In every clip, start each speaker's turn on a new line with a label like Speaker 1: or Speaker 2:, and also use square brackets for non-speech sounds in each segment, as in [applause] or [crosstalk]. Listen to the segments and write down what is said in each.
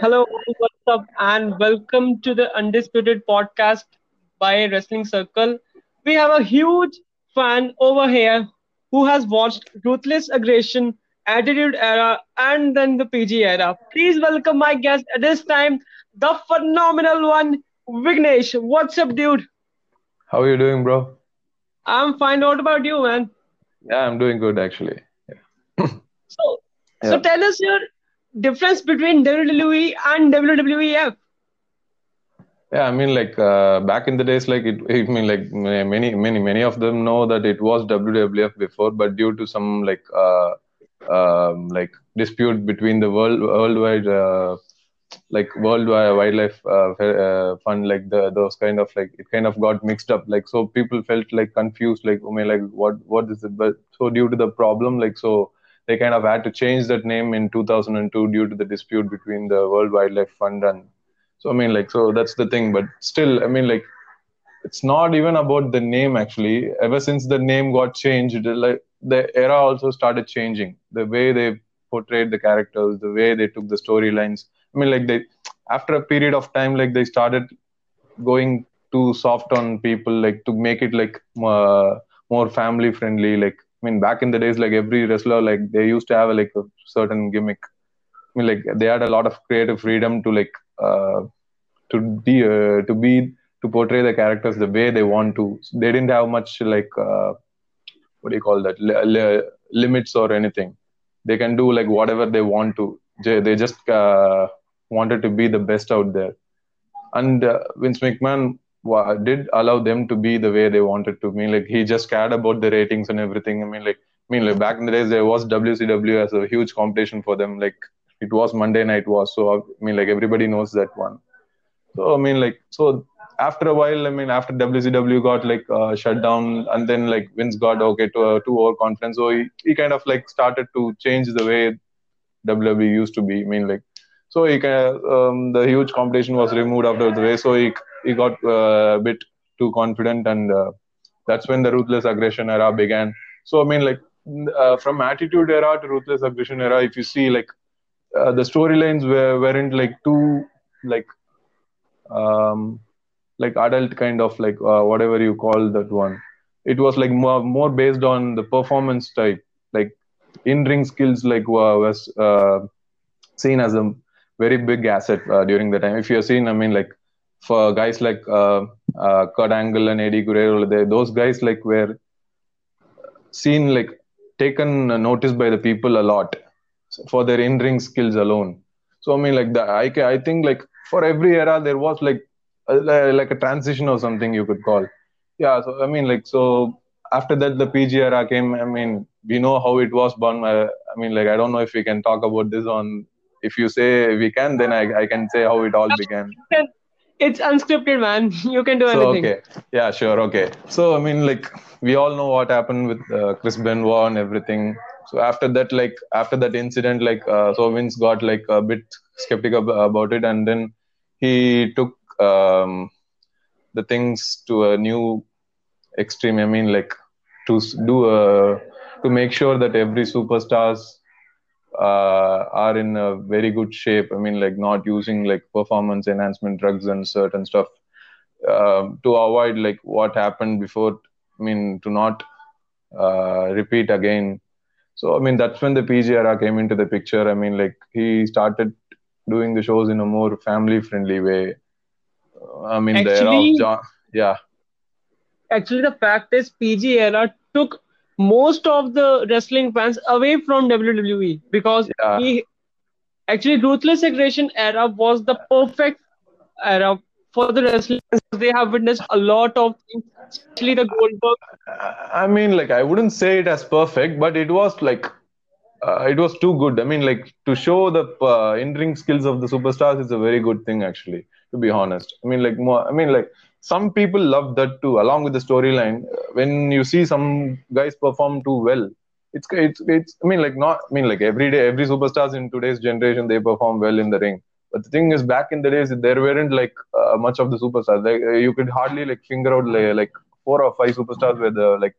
Speaker 1: Hello, what's up, and welcome to the Undisputed podcast by Wrestling Circle. We have a huge fan over here who has watched Ruthless Aggression, Attitude Era, and then the PG era. Please welcome my guest at this time, the phenomenal one, Vignesh. What's up, dude?
Speaker 2: How are you doing, bro?
Speaker 1: I'm fine. What about you, man?
Speaker 2: Yeah, I'm doing good actually. Yeah.
Speaker 1: So, so tell us your difference between WWE and WWEF.
Speaker 2: Yeah, I mean, like uh, back in the days, like it, I mean, like many, many, many of them know that it was WWF before, but due to some like uh, um, like dispute between the world worldwide uh, like worldwide wildlife uh, uh, fund, like the those kind of like it kind of got mixed up. Like so, people felt like confused, like I mean, like what what is it? But so due to the problem, like so. They kind of had to change that name in 2002 due to the dispute between the World Wildlife Fund and so I mean like so that's the thing. But still, I mean like it's not even about the name actually ever since the name got changed like the era also started changing the way they portrayed the characters the way they took the storylines i mean like they after a period of time like they started going too soft on people like to make it like uh, more family friendly like i mean back in the days like every wrestler like they used to have like a certain gimmick i mean like they had a lot of creative freedom to like uh, to be uh, to be to portray the characters the way they want to. They didn't have much like uh, what do you call that li- li- limits or anything. They can do like whatever they want to. They just uh, wanted to be the best out there. And uh, Vince McMahon did allow them to be the way they wanted to. I mean, like he just cared about the ratings and everything. I mean, like I mean, like back in the days, there was WCW as a huge competition for them. Like it was Monday Night Wars. So I mean, like everybody knows that one. So I mean, like so after a while, I mean, after WCW got like uh, shut down, and then like Vince got okay to a two-hour conference, so he, he kind of like started to change the way WWE used to be. I mean, like so he kind of, um, the huge competition was removed after the way, so he he got uh, a bit too confident, and uh, that's when the ruthless aggression era began. So I mean, like uh, from Attitude era to ruthless aggression era, if you see like the storylines were weren't like too like um, like adult kind of like uh, whatever you call that one. It was like more more based on the performance type, like in ring skills, like uh, was uh, seen as a very big asset during the time. If you're seen, I mean, like for guys like uh, uh, Kurt Angle and Eddie Guerrero, they, those guys like were seen like taken notice by the people a lot for their in-ring skills alone. So I mean, like the I I think like for every era there was like a, like a transition or something you could call. Yeah. So I mean, like so after that the PG era came. I mean, we know how it was born. Uh, I mean, like I don't know if we can talk about this on. If you say we can, then I, I can say how it all began.
Speaker 1: It's unscripted, man. [laughs] You can do
Speaker 2: So
Speaker 1: anything.
Speaker 2: okay, yeah, sure, okay. So I mean, like we all know what happened with uh, Chris Benoit and everything. So after that, like after that incident, like uh, so Vince got like a bit skeptical about it, and then he took um, the things to a new extreme. I mean, like to do a to make sure that every superstars uh, are in a very good shape. I mean, like not using like performance enhancement drugs and certain stuff uh, to avoid like what happened before. I mean, to not uh, repeat again. So I mean, that's when the PG era came into the picture. I mean, like he started doing the shows in a more family-friendly way. I mean, the era of John. Yeah,
Speaker 1: actually, the fact is, PG era took most of the wrestling fans away from WWE because
Speaker 2: yeah.
Speaker 1: actually ruthless aggression era was the perfect era for the wrestling. They have witnessed a lot of things, especially the Goldberg.
Speaker 2: I mean, like I wouldn't say it as perfect, but it was like uh, it was too good. I mean, like to show the uh, in-ring skills of the superstars is a very good thing, actually. To be honest, I mean, like more. I mean, like some people love that too, along with the storyline. Uh, When you see some guys perform too well, it's it's it's. I mean, like not. I mean, like every day, every superstars in today's generation they perform well in the ring. But the thing is, back in the days, there weren't like uh, much of the superstars. Like uh, you could hardly like finger out like, like four or five superstars were the like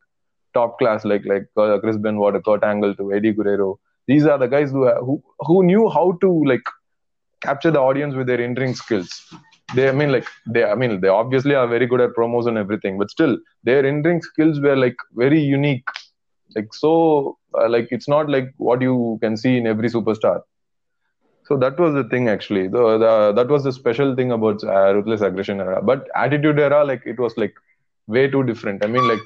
Speaker 2: top class, like like uh, Chris Benoit, Kurt Angle to Eddie Guerrero. These are the guys who who who knew how to like capture the audience with their in-ring skills. They, I mean, like they, I mean, they obviously are very good at promos and everything, but still, their in-ring skills were like very unique. Like so, uh, like it's not like what you can see in every superstar. So that was the thing actually. The, the that was the special thing about uh, ruthless aggression era. But attitude era, like it was like way too different. I mean, like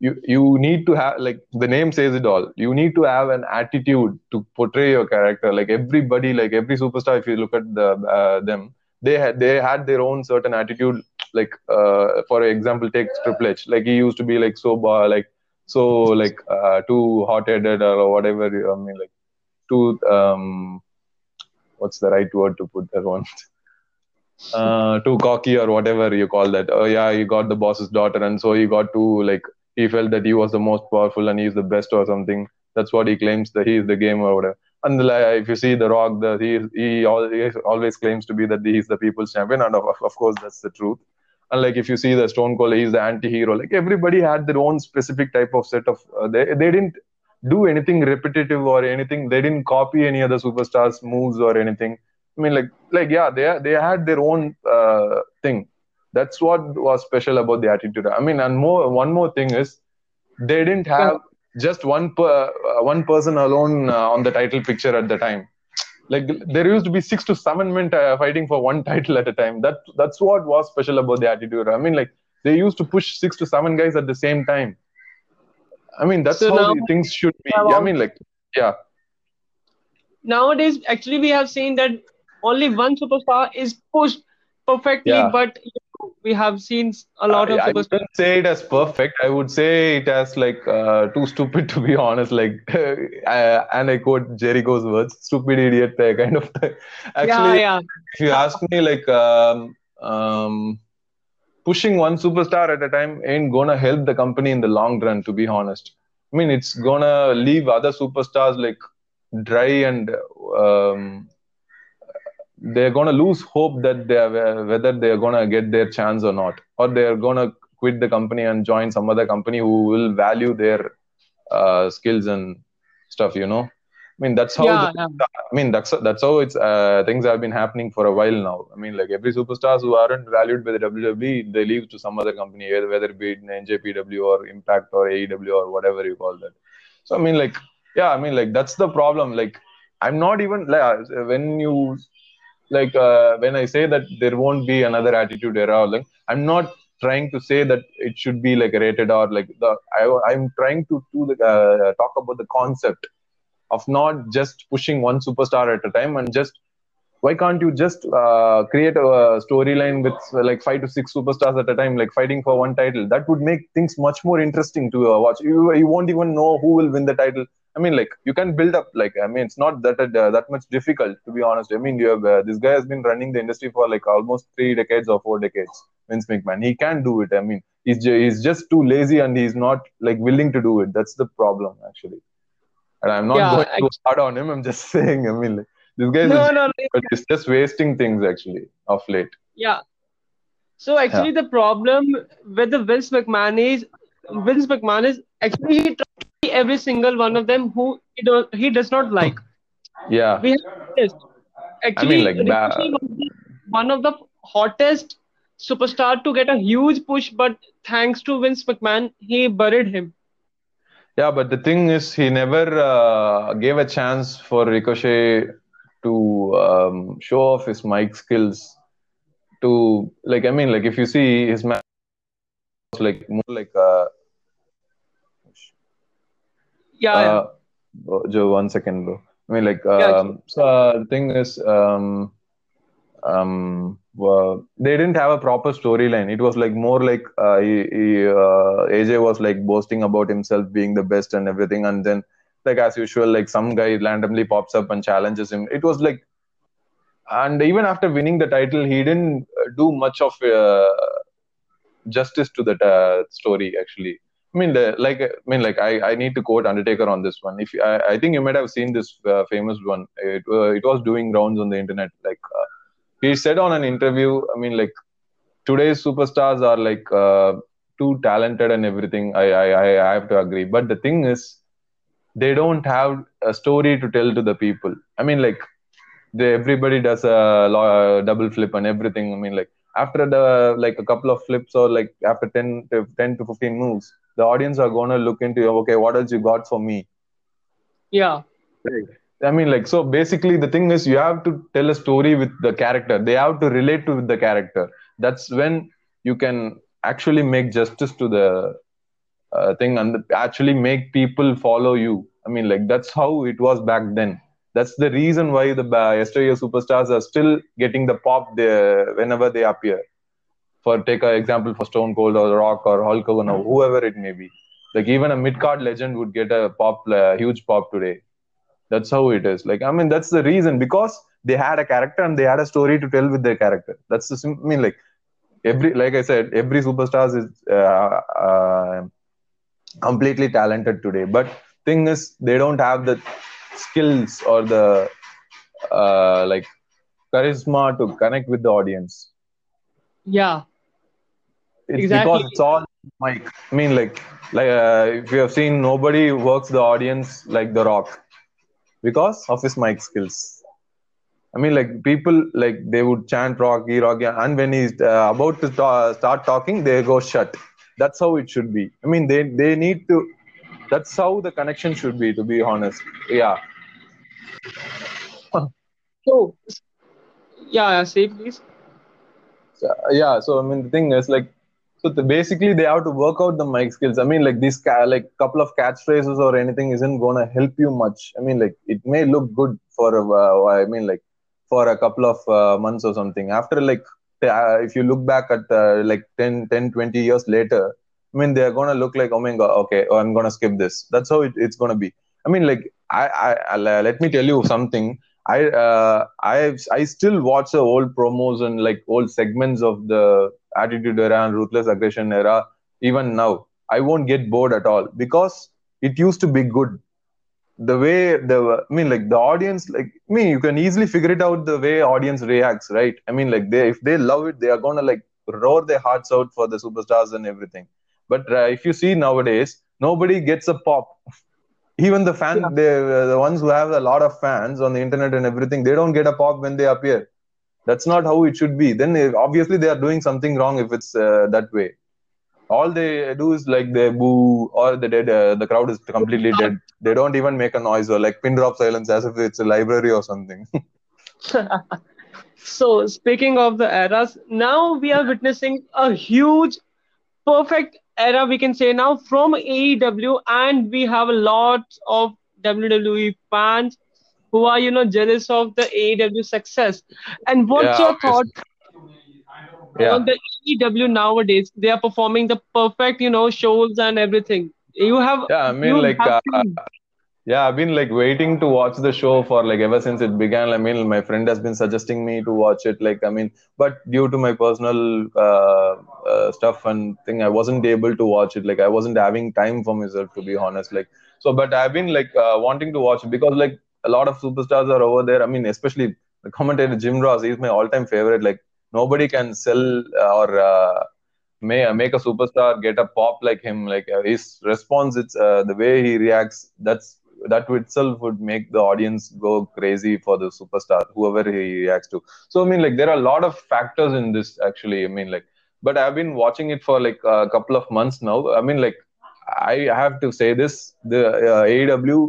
Speaker 2: you you need to have like the name says it all. You need to have an attitude to portray your character. Like everybody, like every superstar, if you look at the uh, them, they had they had their own certain attitude. Like uh, for example, take Triple H. Like he used to be like so bar, like so like uh, too hot-headed or whatever. I mean, like too um what's the right word to put that one [laughs] uh too cocky or whatever you call that oh yeah you got the boss's daughter and so he got to like he felt that he was the most powerful and he's the best or something that's what he claims that he is the game or whatever and like, if you see the rock the he he always, always claims to be that he's the people's champion and of, of course that's the truth and like if you see the stone cold he's the anti-hero like everybody had their own specific type of set of uh, they, they didn't do anything repetitive or anything. They didn't copy any other superstars' moves or anything. I mean, like, like yeah, they they had their own uh, thing. That's what was special about the attitude. I mean, and more one more thing is they didn't have just one per, uh, one person alone uh, on the title picture at the time. Like there used to be six to seven men uh, fighting for one [laughs] title at a time. That that's what was special about the attitude. I mean, like they used to push six to seven guys at the same time. I mean, that's
Speaker 1: So
Speaker 2: how
Speaker 1: now
Speaker 2: things should be. I mean, like, yeah,
Speaker 1: nowadays actually we have seen that only one superstar is pushed perfectly,
Speaker 2: Yeah.
Speaker 1: but we have seen a lot of
Speaker 2: I, I wouldn't say it as perfect. I would say it as like uh, too stupid [laughs] to be honest. Like, [laughs] uh, and I quote Jericho's words, "Stupid idiot," uh, kind of. Thing. Actually,
Speaker 1: yeah, yeah.
Speaker 2: if you ask me, like, um, um, pushing one superstar at a time ain't gonna help the company in the long run. To be honest, I mean, it's gonna leave other superstars like dry and um, they're gonna lose hope that they are whether they're gonna get their chance or not, or they're gonna quit the company and join some other company who will value their uh, skills and stuff. You know, I mean, that's how.
Speaker 1: Yeah,
Speaker 2: the-
Speaker 1: yeah.
Speaker 2: I mean, that's that's how it's uh, things have been happening for a while now. I mean, like every superstars who aren't valued by the WWE, they leave to some other company, whether it be in NJPW or Impact or AEW or whatever you call that. So I mean, like, yeah, I mean, like that's the problem. Like, I'm not even like uh, when you like uh, when I say that there won't be another attitude era, like I'm not trying to say that it should be like rated or like the I, I'm trying to do the uh, talk about the concept of not just pushing one superstar at a time and just why can't you just uh, create a storyline with like five to six superstars at a time like fighting for one title? That would make things much more interesting to uh, watch. You, you won't even know who will win the title i mean like you can build up like i mean it's not that uh, that much difficult to be honest. I mean you have uh, this guy has been running the industry for like almost three decades or four decades vince mcmahon. He can do it. I mean he's, ju- he's just too lazy and he's not like willing to do it. That's the problem actually. And i'm not
Speaker 1: Yeah,
Speaker 2: going
Speaker 1: I-
Speaker 2: too hard on him. I'm just [laughs] saying i mean like, this guy is
Speaker 1: No,
Speaker 2: a
Speaker 1: no, no.
Speaker 2: it's just wasting things actually of late.
Speaker 1: Yeah. So actually, the problem with the Vince McMahon is Vince McMahon is actually he tried every single one of them who he, do, he does not like.
Speaker 2: Yeah.
Speaker 1: We have this.
Speaker 2: I mean,
Speaker 1: Actually,
Speaker 2: like,
Speaker 1: one of the hottest superstar to get a huge push, but thanks to Vince McMahon, he buried him.
Speaker 2: yeah, but the thing is, he never uh, gave a chance for Ricochet to um, show off his mic skills. To like, I mean, like, if you see his match was like more like uh,
Speaker 1: Yeah, yeah.
Speaker 2: uh, oh, Joe, one second, bro. I mean, like,
Speaker 1: Yeah,
Speaker 2: um, so uh, the thing is, um, um, well, they didn't have a proper storyline. It was like more like uh, he, he, uh, AJ was like boasting about himself being the best and everything, and then like as usual, like some guy randomly pops up and challenges him. It was like, and even after winning the title, he didn't uh, do much of uh, justice to that uh, story actually. I mean, the, like, I mean, like, I, I need to quote Undertaker on this one. If I, I think you might have seen this uh, famous one. It, uh, it was doing rounds on the internet. Like, uh, he said on an interview. I mean, like, today's superstars are like uh, too talented and everything. I, I, I have to agree. But the thing is, they don't have a story to tell to the people. I mean, like, they, everybody does a double flip and everything. I mean, like, after the like a couple of flips or like after 10 to 10 to 15 moves the audience are going to look into you, okay what else you got for me?
Speaker 1: Yeah,
Speaker 2: i mean like so basically the thing is you have to tell a story with the character. They have to relate to the character. That's when you can actually make justice to the uh, thing and actually make people follow you. I mean like that's how it was back then. That's the reason why the uh, yesteryear superstars are still getting the pop there whenever they appear for take an example for Stone Cold or Rock or Hulk Hogan or whoever it may be. Like even a mid card legend would get a pop, a huge pop today. That's how it is. Like I mean, that's the reason because they had a character and they had a story to tell with their character. That's the sim- I mean, like every like I said, every superstars is uh, uh, completely talented today. But thing is, they don't have the skills or the uh, like charisma to connect with the audience.
Speaker 1: yeah,
Speaker 2: It's
Speaker 1: Exactly.
Speaker 2: because it's all mic. I mean, like, like uh, if you have seen, nobody works the audience like The Rock because of his mic skills. I mean, like people like they would chant Rocky, Rocky, and when he's uh, about to ta- start talking, they go shut. That's how it should be. I mean, they they need to. That's how the connection should be. To be honest, yeah.
Speaker 1: so yeah, say please.
Speaker 2: So, yeah so i mean the thing is like so the, basically they have to work out the mic skills. I mean like this ca- like couple of catchphrases or anything isn't gonna help you much. I mean like it may look good for a, uh, i mean like for a couple of uh, months or something. After like uh, if you look back at uh, like 10 10 20 years later i mean they're gonna look like oh my god okay oh, i'm gonna skip this. That's how it, it's gonna be. I mean like I, I, I let me tell you something. I uh, I I still watch the old promos and like old segments of the Attitude Era and Ruthless Aggression Era. Even now, I won't get bored at all because it used to be good. The way the I mean, like the audience, like I mean, you can easily figure it out the way audience reacts, right? I mean, like they if they love it, they are gonna like roar their hearts out for the superstars and everything. But uh, if you see nowadays, nobody gets a pop [laughs] even the fan
Speaker 1: Yeah.
Speaker 2: they uh, the ones who have a lot of fans on the internet and everything they don't get a pop when they appear that's not how it should be. Then obviously they are doing something wrong if it's uh, that way. All they do is like they boo or the dead uh, the crowd is completely dead. They don't even make a noise or like pin drop silence as if it's a library or something. [laughs]
Speaker 1: So, speaking of the eras, now we are witnessing a huge, perfect era, we can say now, from AEW, and we have a lot of WWE fans who are, you know, jealous of the AEW success. And what's
Speaker 2: Yeah,
Speaker 1: your thought
Speaker 2: yeah
Speaker 1: on the AEW nowadays? They are performing the perfect, you know, shows and everything. You have,
Speaker 2: yeah i mean like uh. Yeah, I've been like waiting to watch the show for like ever since it began. I mean, my friend has been suggesting me to watch it. Like, I mean, but due to my personal uh, uh, stuff and thing, I wasn't able to watch it. Like, I wasn't having time for myself to be honest. Like, so, but I've been like uh, wanting to watch it because like a lot of superstars are over there. I mean, especially the commentator Jim Ross. He's my all-time favorite. Like, nobody can sell uh, or uh, may, make a superstar get a pop like him like uh, his response it's uh, the way he reacts that's that itself would make the audience go crazy for the superstar whoever he reacts to so i mean like there are a lot of factors in this actually i mean like but i've been watching it for like a couple of months now i mean like i have to say this the uh, aew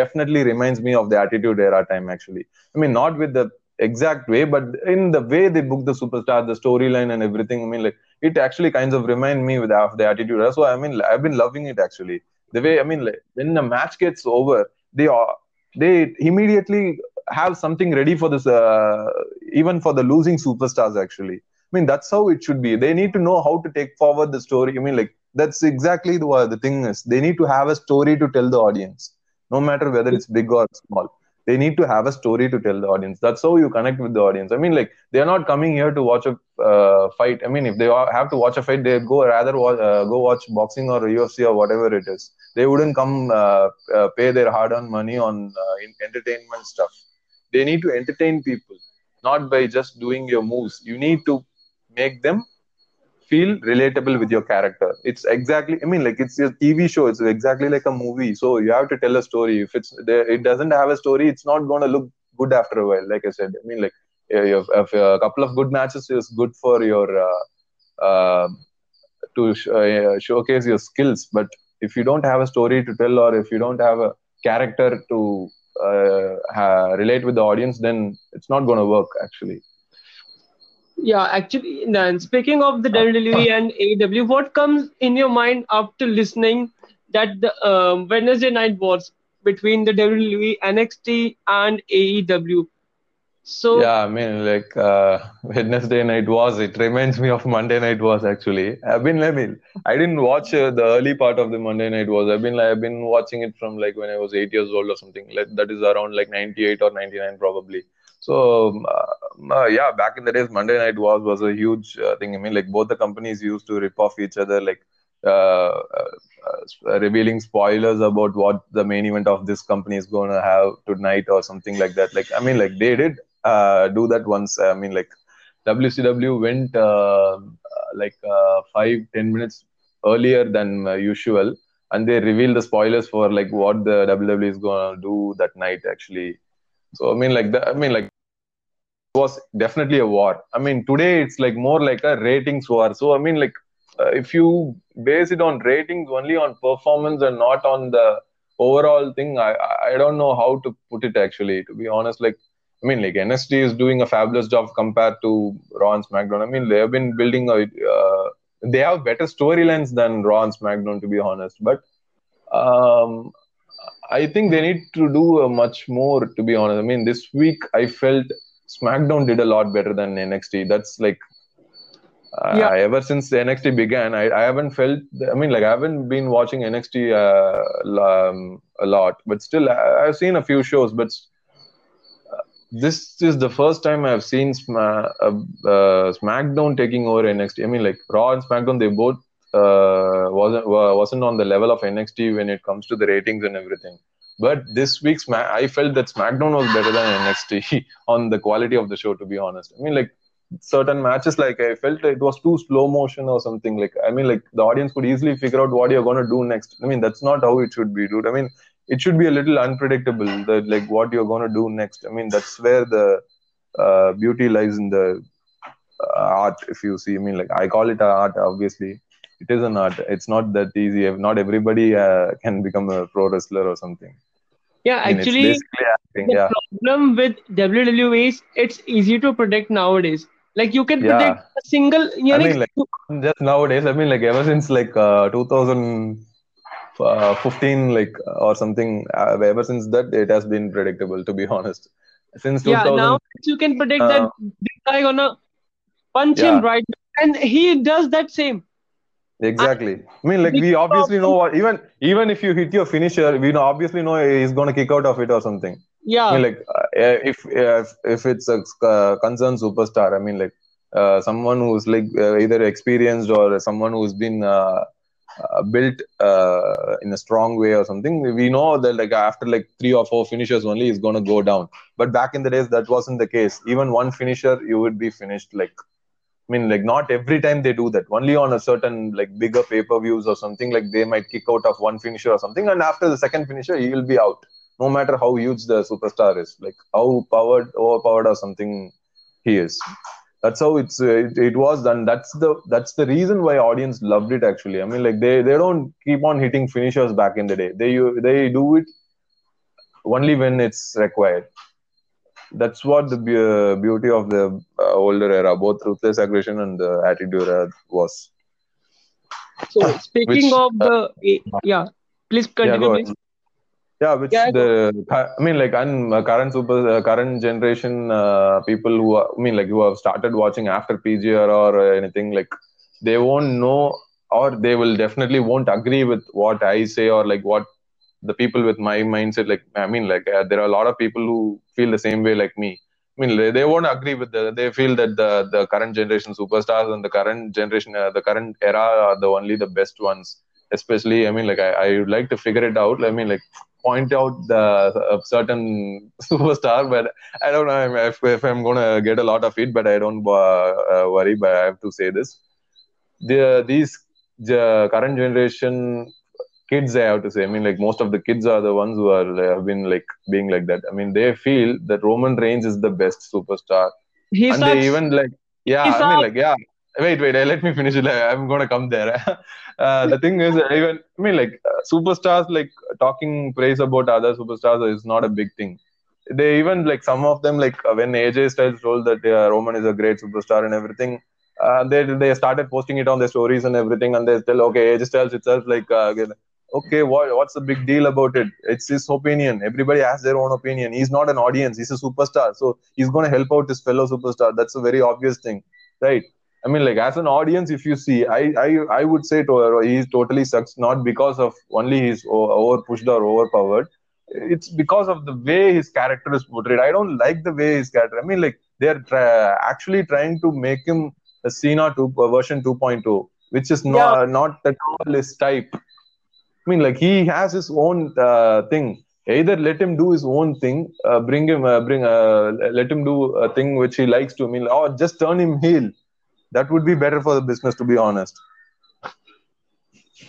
Speaker 2: definitely reminds me of the attitude era time actually i mean not with the exact way but in the way they book the superstar the storyline and everything i mean like it actually kind of remind me with the attitude era so i mean i've been loving it actually the way I mean, like, when the match gets over, they are they immediately have something ready for this, uh, even for the losing superstars. Actually, I mean that's how it should be. They need to know how to take forward the story. I mean, like that's exactly the the thing is they need to have a story to tell the audience, no matter whether it's big or small. They need to have a story to tell the audience. That's how you connect with the audience. I mean like they're not coming here to watch a uh, fight. I mean if they have to watch a fight they go rather uh, go watch boxing or ufc or whatever it is. They wouldn't come uh, uh pay their hard earned money on uh, entertainment stuff. They need to entertain people not by just doing your moves. You need to make them feel relatable with your character. It's exactly, I mean, like it's a TV show. It's exactly like a movie. So you have to tell a story. If it's it doesn't have a story, it's not going to look good after a while. Like I said, I mean, like if, if a couple of good matches is good for your uh, uh, to sh- uh, showcase your skills, but if you don't have a story to tell or if you don't have a character to uh, ha- relate with the audience, then it's not going to work actually.
Speaker 1: Yeah, actually, then speaking of the WWE and AEW, what comes in your mind after listening that the um, Wednesday night wars between the WWE, NXT, and AEW?
Speaker 2: So yeah, I mean, like uh, Wednesday night wars. It reminds me of Monday night wars actually. I've been, I mean, I didn't watch uh, the early part of the Monday night wars. I've been, like, I've been watching it from like when I was eight years old or something. Like that is around like ninety eight or ninety nine probably. So um, uh, uh, yeah, back in the days, Monday Night Wars was a huge uh, thing. I mean, like both the companies used to rip off each other, like uh, uh, revealing spoilers about what the main event of this company is going to have tonight or something like that. Like I mean, like they did uh, do that once. I mean, like WCW went like five ten minutes earlier than usual, and they revealed the spoilers for like what the WWE is going to do that night actually so I mean, like I mean, like was definitely a war. I mean, today it's like more like a ratings war. So I mean, like uh, if you base it on ratings only on performance and not on the overall thing, I I don't know how to put it actually. To be honest, like I mean, like NXT is doing a fabulous job compared to Raw and SmackDown. I mean, they have been building a, uh, they have better storylines than Raw and SmackDown, to be honest. But um, I think they need to do much more. To be honest, I mean, this week I felt SmackDown did a lot better than NXT. That's like uh, ever since NXT began, I, I haven't felt. I mean, like I haven't been watching NXT uh, um, a lot, but still I, have seen a few shows. But uh, this is the first time I've seen Sma- uh, uh, SmackDown taking over NXT. I mean, like Raw and SmackDown, they both uh, wasn't wasn't on the level of NXT when it comes to the ratings and everything. But this week's I felt that SmackDown was better than NXT [laughs] on the quality of the show. To be honest, I mean like certain matches like I felt it was too slow motion or something. Like I mean like the audience could easily figure out what you're gonna do next. I mean that's not how it should be, dude. I mean it should be a little unpredictable. That like what you're gonna do next. I mean that's where the uh, beauty lies in the uh, art. If you see, I mean like I call it art obviously it is an art. It's not that easy. Not everybody uh, can become a pro wrestler or something.
Speaker 1: Yeah, I mean, actually, acting, the yeah. problem with WWE is it's easy to predict nowadays. Like you can predict a single.
Speaker 2: You know, I mean, like just nowadays. I mean, like ever since like uh, 2015, like or something. Uh, ever since that, it has been predictable. To be [laughs] honest, since 2000,
Speaker 1: yeah, now you can predict that uh, this guy gonna punch yeah. him right, and he does that same
Speaker 2: Exactly. I mean, like we obviously know what even even if you hit your finisher, we know obviously know he's going to kick out of it or something.
Speaker 1: Yeah.
Speaker 2: I mean, like uh, if if if it's a uh, concerned superstar, I mean, like uh, someone who's like uh, either experienced or someone who's been uh, uh, built in a strong way or something, we know that like after like three or four finishers only, he's going to go down. But back in the days, that wasn't the case. Even one finisher, you would be finished like I mean, like not every time they do that. Only on a certain like bigger pay per views or something. Like they might kick out of one finisher or something, and after the second finisher, he will be out. No matter how huge the superstar is, like how powered, overpowered or something he is. That's how it's uh, it, it was done. That's the that's the reason why audience loved it. Actually, I mean, like they they don't keep on hitting finishers back in the day. They you they do it only when it's required that's what the be- beauty of the uh, older era, both ruthless aggression and the attitude era was.
Speaker 1: So speaking which, of the uh, yeah, please continue.
Speaker 2: Yeah, yeah which yeah, the I mean like un, uh, current super uh, current generation uh, people who are, I mean like who have started watching after PG era or anything like they won't know or they will definitely won't agree with what I say or like what the people with my mindset like i mean like uh, there are a lot of people who feel the same way like me. I mean they, won't agree with the they feel that the the current generation superstars and the current generation uh, the current era are the only the best ones. Especially i mean like i, I would like to figure it out. I mean like point out the uh, certain [laughs] superstar but i don't know if, if i'm gonna get a lot of it but i don't uh, uh worry but i have to say this. The these the current generation kids i have to say i mean like most of the kids are the ones who are have been like being like that. I mean they feel that roman reigns is the best superstar.
Speaker 1: He
Speaker 2: and they even like yeah i mean like yeah. Wait wait let me finish it. [laughs] I'm gonna come there. [laughs] Uh, the thing is even i mean like uh, superstars like talking praise about other superstars is not a big thing. They even like some of them like uh, when aj styles told that uh, roman is a great superstar and everything uh, they they started posting it on their stories and everything and they tell okay aj styles itself like uh, okay what, what's the big deal about it? It's his opinion. Everybody has their own opinion. He's not an audience. He's a superstar. So he's going to help out his fellow superstar. That's a very obvious thing right? I mean like as an audience if you see i i, I would say to, uh, he totally sucks not because of only he's over pushed or overpowered. It's because of the way his character is portrayed. I don't like the way his character i mean like they're tra- actually trying to make him a Cena 2 uh, version 2.0 which is not yeah. not at all his type I mean, like he has his own uh, thing. Either let him do his own thing, uh, bring him, uh, bring, uh, let him do a thing which he likes to. I mean, or just turn him heel. That would be better for the business, to be honest.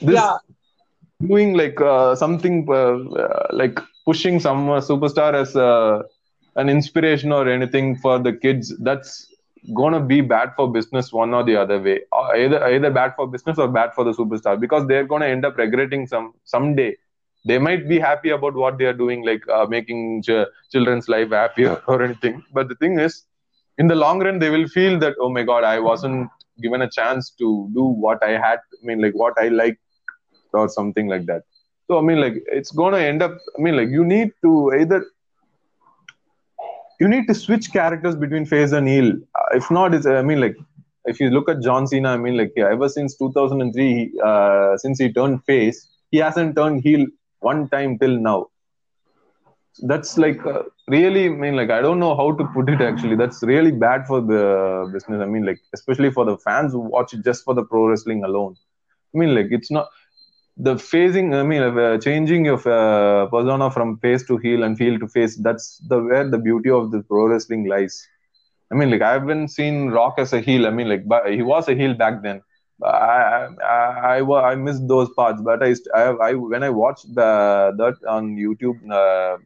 Speaker 2: This yeah. doing like uh, something uh, like pushing some superstar as an inspiration or anything for the kids. That's gonna be bad for business one or the other way. Or either either bad for business or bad for the superstar. Because they're gonna end up regretting some someday. They might be happy about what they are doing like uh, making ch- children's life happier [laughs] or anything. But the thing is in the long run they will feel that oh my god i wasn't given a chance to do what i had i mean like what i like or something like that. So i mean like it's gonna end up i mean like you need to either you need to switch characters between face and heel. Uh, if not, it's I mean like if you look at John Cena, I mean like yeah, ever since 2003, uh, since he turned face, he hasn't turned heel one time till now. That's like uh, really, I mean like I don't know how to put it actually. That's really bad for the business. I mean like especially for the fans who watch it just for the pro wrestling alone. I mean like it's not the phasing, I mean, uh, changing your uh, persona from face to heel and heel to face, that's the where the beauty of the pro wrestling lies. I mean, like I haven't seen Rock as a heel. I mean, like but he was a heel back then. I I, I, I missed those parts, but I, I, I when I watched the, that on YouTube, uh,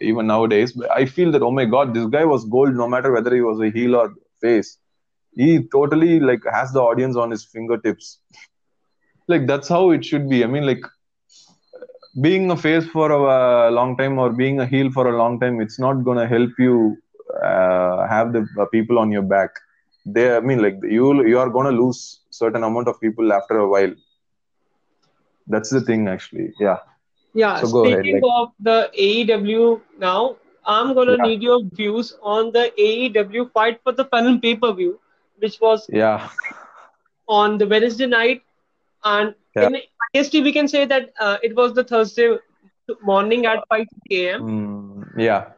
Speaker 2: even nowadays, I feel that oh my god, this guy was gold. No matter whether he was a heel or face, he totally like has the audience on his fingertips [laughs] like that's how it should be. I mean like being a face for a long time or being a heel for a long time it's not going to help you uh, have the uh, people on your back. They i mean like you you are going to lose certain amount of people after a while. That's the thing actually. Yeah.
Speaker 1: Yeah so speaking ahead, like, of the aew now i'm going to yeah. need your views on the aew fight for the final pay-per-view which was
Speaker 2: yeah.
Speaker 1: on the wednesday night and yeah. in IST, we can say that uh, it was the Thursday morning at 5 a.m.
Speaker 2: Mm, yeah.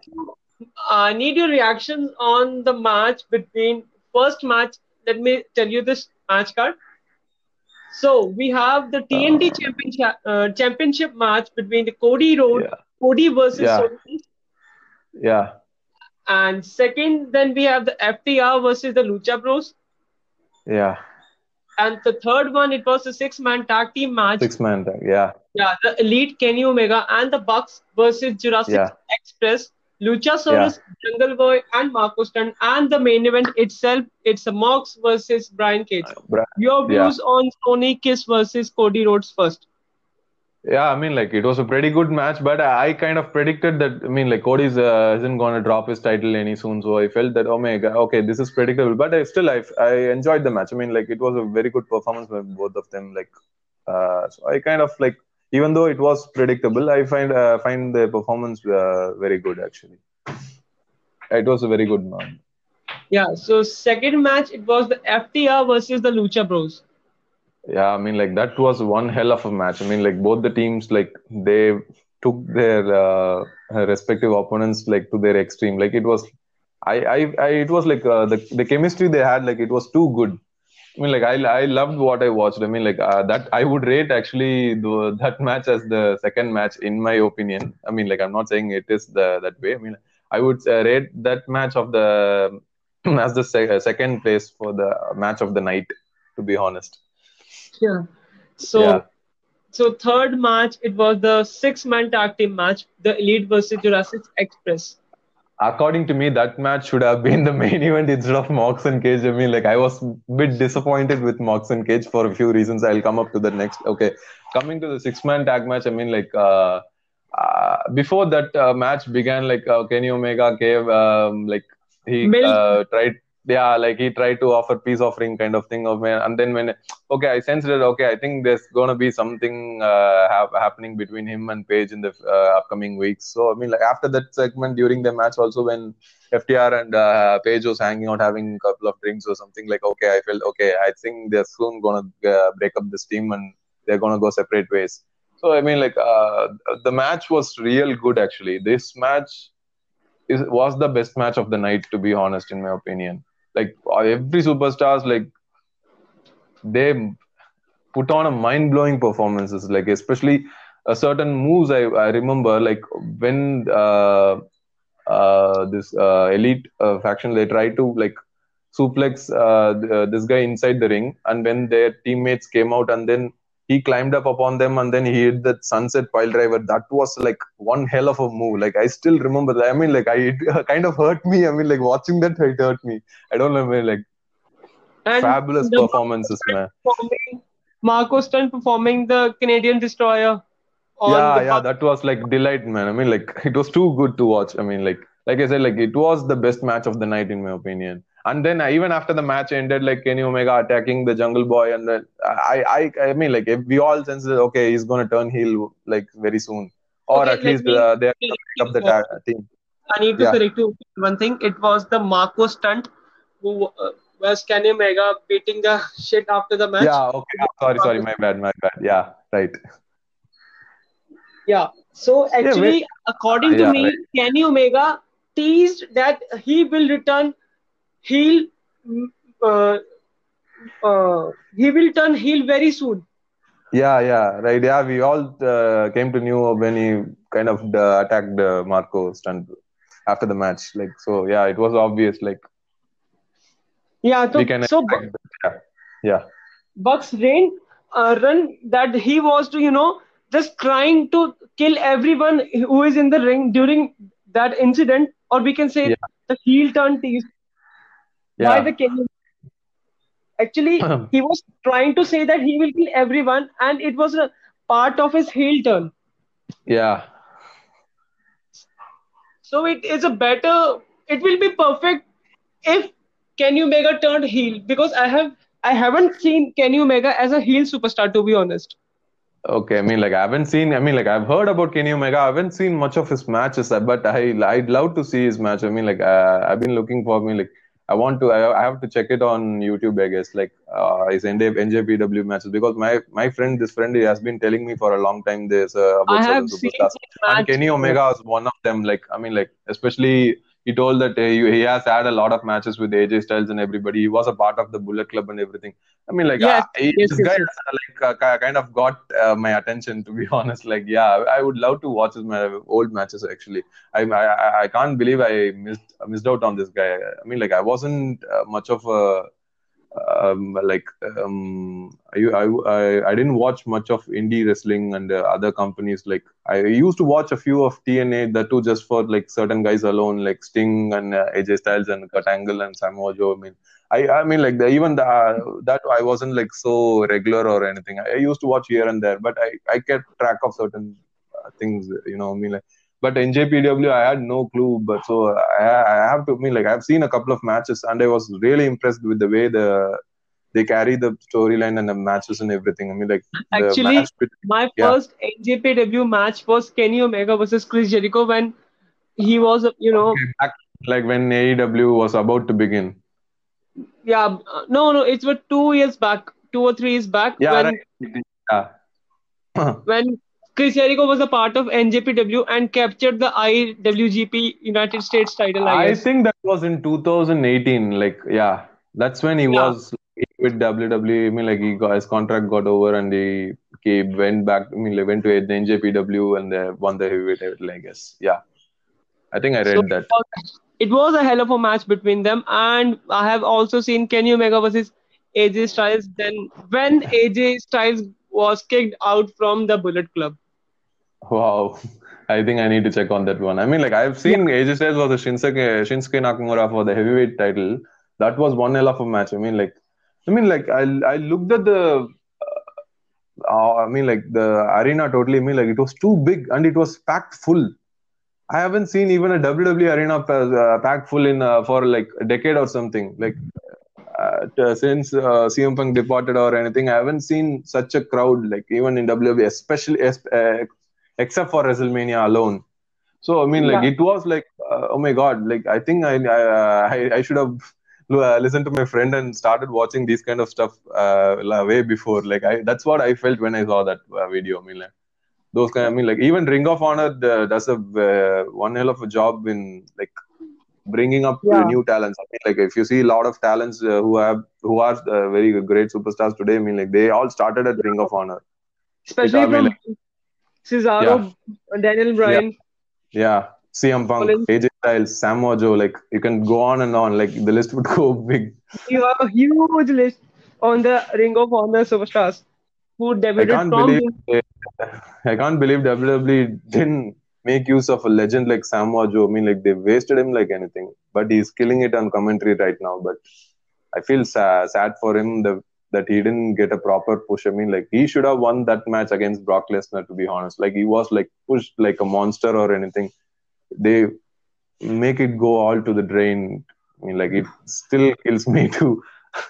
Speaker 1: I need your reaction on the match between first match. Let me tell you this match card. So we have the TNT uh, championship uh, championship match between the Cody Road, yeah. Cody versus
Speaker 2: yeah. Yeah.
Speaker 1: And second, then we have the FTR versus the Lucha Bros.
Speaker 2: Yeah.
Speaker 1: And the third one, it was a six-man tag team match.
Speaker 2: Six-man tag. Yeah.
Speaker 1: Yeah, the Elite Kenny Omega and the Bucks versus Jurassic
Speaker 2: Yeah.
Speaker 1: Express, Luchasaurus, Jungle Boy, and Marko Stunt. And the main event itself, it's a Mox versus Brian Cage.
Speaker 2: Bra-
Speaker 1: Your
Speaker 2: Yeah.
Speaker 1: views on Sonny Kiss versus Cody Rhodes first.
Speaker 2: Yeah, I mean, like it was a pretty good match, but I, kind of predicted that. I mean, like Cody's uh, isn't going to drop his title any soon, so I felt that Omega, okay, this is predictable. But I still, I, I enjoyed the match. I mean, like it was a very good performance by both of them. Like, uh, so I kind of like, even though it was predictable, I find uh, find the performance uh, very good actually. It was a very good match.
Speaker 1: Yeah, so second match, it was the FTR versus the Lucha Bros.
Speaker 2: Yeah, I mean, like that was one hell of a match. I mean, like both the teams, like they took their uh, respective opponents like to their extreme. Like it was, I, I, I it was like uh, the the chemistry they had, like it was too good. I mean, like I, I loved what I watched. I mean, like uh, that I would rate actually the, that match as the second match in my opinion. I mean, like I'm not saying it is the that way. I mean, I would uh, rate that match of the [clears throat] as the se- second place for the match of the night. To be honest.
Speaker 1: Yeah. So,
Speaker 2: Yeah.
Speaker 1: so third match, it was the six-man tag team match, the Elite versus Jurassic Express.
Speaker 2: according to me, that match should have been the main event instead of Mox and Cage. I mean, like I was a bit disappointed with Mox and Cage for a few reasons. I'll come up to the next. Okay, coming to the six-man tag match. I mean, like uh, uh, before that uh, match began, like uh, Kenny Omega gave um, like he uh, tried. Yeah, like he tried to offer peace offering kind of thing of and then when okay, I sensed that okay, I think there's gonna be something uh, have, happening between him and Page in the uh, upcoming weeks. So I mean, like after that segment during the match, also when FTR and uh, Page was hanging out having a couple of drinks or something, like okay, I felt okay, I think they're soon gonna uh, break up this team and they're gonna go separate ways. So I mean, like uh, the match was real good actually. This match is was the best match of the night, to be honest, in my opinion. Like every superstars, like they put on a mind-blowing performances. Like especially a certain moves i, I remember like when uh, uh, this uh, elite uh, faction they try to like suplex uh, th- uh, this guy inside the ring and when their teammates came out and then he climbed up upon them and then he hit that sunset pile driver. That was like one hell of a move. Like i still remember that. I mean like i it [laughs] kind of hurt me. I mean like watching that it hurt me. I don't know I like
Speaker 1: And
Speaker 2: fabulous performances man.
Speaker 1: Marko Stunt performing the Canadian Destroyer.
Speaker 2: Yeah yeah that was like delight man. I mean like [laughs] it was too good to watch. I mean like like i said like it was the best match of the night in my opinion and then even after the match ended like kenny omega attacking the jungle boy and then i i i mean like if we all sense that okay he's going to turn heel like very soon or
Speaker 1: Okay,
Speaker 2: at least
Speaker 1: me-
Speaker 2: uh, they're pick up the ta- team
Speaker 1: I need to
Speaker 2: Yeah.
Speaker 1: correct you one thing. It was the Marko Stunt who uh, was Kenny Omega beating the [laughs] shit after the match.
Speaker 2: yeah okay sorry sorry my bad my bad yeah right
Speaker 1: Yeah. So actually, according to
Speaker 2: Yeah,
Speaker 1: me, Kenny Omega teased that he will return heel. mm, Uh, uh, he will turn heel very soon.
Speaker 2: yeah yeah right yeah we all uh, came to know when he kind of uh, attacked uh, marko stunt after the match like so yeah it was obvious like
Speaker 1: Yeah. So,
Speaker 2: we can
Speaker 1: so
Speaker 2: that. yeah yeah
Speaker 1: Bucks reign uh, run that he was to you know just trying to kill everyone who is in the ring during that incident, or we can say
Speaker 2: Yeah.
Speaker 1: the heel turn tease by
Speaker 2: yeah
Speaker 1: the Kenyan. Actually, [clears throat] he was trying to say that he will kill everyone, and it was a part of his heel turn.
Speaker 2: yeah
Speaker 1: So it is a better. It will be perfect if Kenny Omega turned heel because I have I haven't seen Kenny Omega as a heel superstar to be honest.
Speaker 2: okay i mean like i haven't seen i mean like i've heard about kenny omega i haven't seen much of his matches but i i'd love to see his match i mean like uh, i've been looking for me like i want to I, I have to check it on youtube i guess like uh, his NJ, njpw matches because my my friend this friend he has been telling me for a long time there's uh, about
Speaker 1: I
Speaker 2: certain
Speaker 1: have seen
Speaker 2: superstars and Kenny Omega is one of them. Like, I mean, like, especially he told that uh, he, he has had a lot of matches with AJ Styles and everybody. He was a part of the Bullet Club and everything. I mean, like,
Speaker 1: Yes,
Speaker 2: uh,
Speaker 1: yes,
Speaker 2: this
Speaker 1: yes,
Speaker 2: guy
Speaker 1: yes.
Speaker 2: like uh, kind of got uh, my attention. To be [laughs] honest, like, yeah, I would love to watch his old matches. Actually, I, I I- I can't believe I missed missed out on this guy. I mean, like, I wasn't uh, much of a um, like um, I, I, I didn't watch much of indie wrestling and uh, other companies. Like I used to watch a few of TNA, that too, just for like certain guys alone, like Sting and uh, AJ Styles and Kurt Angle and Samoa Joe. I mean, I, I mean, like the, even the, uh, that I wasn't like so regular or anything. I, I, used to watch here and there, but I, I kept track of certain uh, things. You know, I mean, like but NJPW, I had no clue. But so I, I have to I mean like I've seen a couple of matches, and I was really impressed with the way the they carry the storyline and the matches and everything. I mean, like
Speaker 1: actually, my yeah. first NJPW match was Kenny Omega versus Chris Jericho when he was, you know, okay,
Speaker 2: back, like when AEW was about to begin.
Speaker 1: Yeah, no, no, it's what two years back, two or three years back.
Speaker 2: Yeah, when, right.
Speaker 1: yeah. [clears throat] when Chris Jericho was a part of NJPW and captured the IWGP United States title. I,
Speaker 2: I think that was in 2018. Like, yeah, that's when he yeah. was with WWE. I mean, like, he got his contract got over and he, he went back. I mean, like, went to the NJPW and they won the heavyweight title. I guess. Yeah, I think I read so that.
Speaker 1: It was, it was a hell of a match between them, and I have also seen Kenny Omega versus AJ Styles. Then when AJ Styles was kicked out from the Bullet Club.
Speaker 2: Wow. I think I need to check on that one. I mean, like I've seen yeah. AJ Styles versus Shinsuke, Shinsuke Nakamura for the heavyweight title. That was one hell of a match. I mean, like, I mean, like I I looked at the, uh, uh, I mean, like the arena totally. I mean, like it was too big and it was packed full. I haven't seen even a WWE arena uh, packed full in uh, for like a decade or something. Like uh, since uh, CM Punk departed or anything, I haven't seen such a crowd. Like even in WWE, especially uh, except for WrestleMania alone. So I mean, like yeah. it was like, uh, oh my god! Like I think I I, I should have uh, listened to my friend and started watching these kind of stuff uh, way before. Like I, that's what I felt when I saw that uh, video. I mean, like those kind. I mean, like even Ring of Honor uh, does a uh, one hell of a job in like bringing up yeah. new talents. I mean, like if you see a lot of talents who have who are very great superstars today. I mean, like they all started at Ring of Honor.
Speaker 1: Especially from like, Cesaro, yeah. Daniel Bryan.
Speaker 2: Yeah. yeah. CM Punk. AJ Styles, Samoa Joe, like you can go on and on. Like the list would [laughs] go big.
Speaker 1: You have a huge list on the Ring of Honor superstars who debuted
Speaker 2: I can't from. Believe, I can't believe WWE didn't make use of a legend like Samoa Joe. I mean, like they wasted him like anything. But he's killing it on commentary right now. But I feel sad, sad for him. The that he didn't get a proper push. I mean, like he should have won that match against Brock Lesnar. To be honest, like he was like pushed like a monster or anything. They make it go all to the drain. I mean, like it still kills me to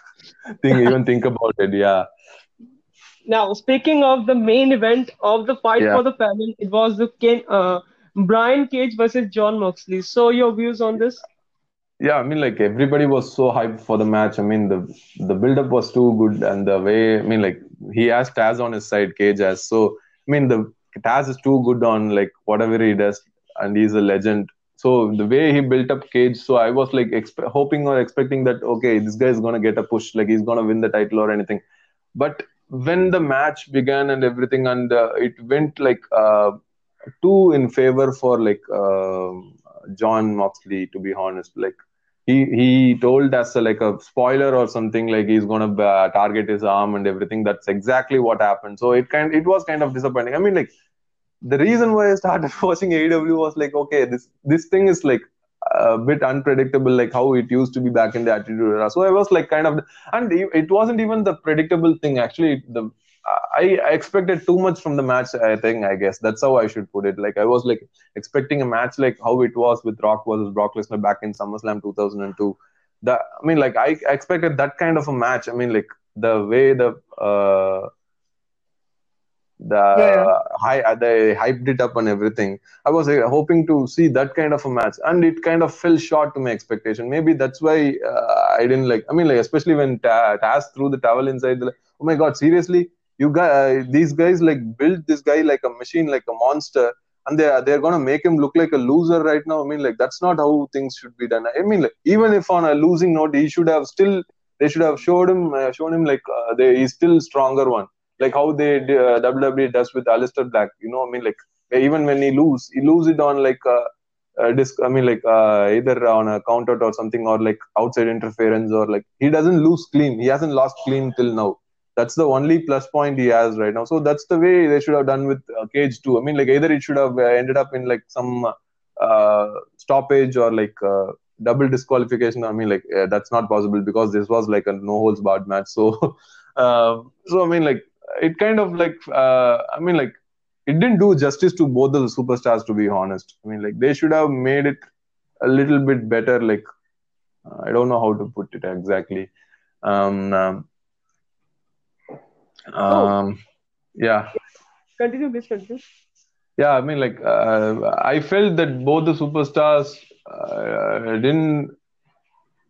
Speaker 2: [laughs] think even think about it. Yeah.
Speaker 1: Now, speaking of the main event of the fight yeah. for the family, it was the uh, Brian Cage versus Jon Moxley. So, your views on this?
Speaker 2: Yeah i mean like everybody was so hyped for the match. I mean the the build up was too good and the way i mean like he has taz on his side cage as so i mean the taz is too good on like whatever he does and he's a legend. So the way he built up cage so i was like exp- hoping or expecting that okay this guy is going to get a push like he's going to win the title or anything. But when the match began and everything and uh, it went like uh, too in favor for like uh, Jon Moxley to be honest like he he told us like a spoiler or something like he's gonna uh, target his arm and everything. That's exactly what happened. So it kind it was kind of disappointing. I mean, like the reason why I started [laughs] watching AEW was like, okay, this this thing is like a bit unpredictable, like how it used to be back in the Attitude Era. So I was like kind of, and it wasn't even the predictable thing. Actually, the I, I, expected too much from the match. I think I guess that's how I should put it. Like I was like expecting a match like how it was with Rock versus Brock Lesnar back in SummerSlam 2002. The I mean, like I, I expected that kind of a match. I mean, like the way the uh, the yeah. high uh, they hyped it up and everything. I was uh, hoping to see that kind of a match, and it kind of fell short to my expectation. Maybe that's why uh, I didn't like. I mean, like especially when Taz threw the towel inside. The, oh my god, seriously you guys uh, these guys like build this guy like a machine like a monster and they are they're gonna make him look like a loser right now i mean like that's not how things should be done i mean like even if on a losing note he should have still they should have showed him uh, shown him like uh, they, he's still stronger one like how they uh, WWE does with Aleister Black you know I mean like even when he lose he lose it on like uh, uh, disc. I mean, like uh, either on a count out or something, or like outside interference, or like he doesn't lose clean. He hasn't lost clean till now. That's the only plus point he has right now. So that's the way they should have done with uh, Cage too. I mean, like either it should have uh, ended up in like some uh, stoppage or like uh, double disqualification. I mean, like that's not possible because this was like a no holds barred match. So, [laughs] so I mean, like it kind of like I mean, like it didn't do justice to both the superstars to be honest i mean like they should have made it a little bit better like uh, i don't know how to put it exactly um, um, um oh. yeah
Speaker 1: continue please continue
Speaker 2: yeah i mean like uh, i felt that both the superstars uh, didn't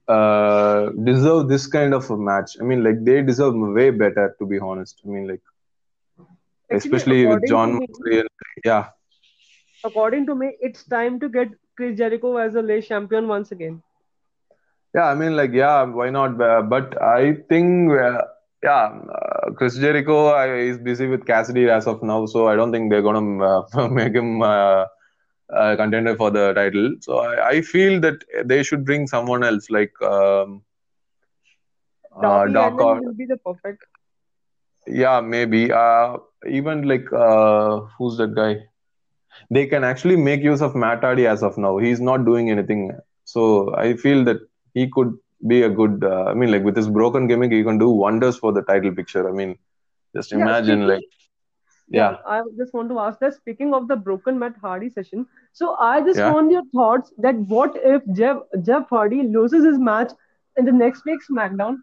Speaker 2: uh, deserve this kind of a match i mean like they deserve way better to be honest i mean like especially with Jon Moxley. Yeah.
Speaker 1: According to me, it's time to get Chris Jericho as a late champion once again.
Speaker 2: Yeah, I mean, like, yeah, why not? But I think, uh, yeah, uh, Chris Jericho uh, is busy with Cassidy as of now, so I don't think they're gonna [laughs] uh, make him uh, a contender for the title. So I, I, feel that they should bring someone else, like um,
Speaker 1: uh, Doc will be the perfect.
Speaker 2: Yeah, maybe. Uh, even like uh, who's that guy? They can actually make use of Matt Hardy as of now. He's not doing anything, so I feel that he could be a good. Uh, I mean, like with this broken gimmick, he can do wonders for the title picture. I mean, just imagine yeah, like. Yeah.
Speaker 1: I just want to ask that speaking of the broken Matt Hardy session, so I just yeah. want your thoughts that what if Jeff Jeff Hardy loses his match in the next week's SmackDown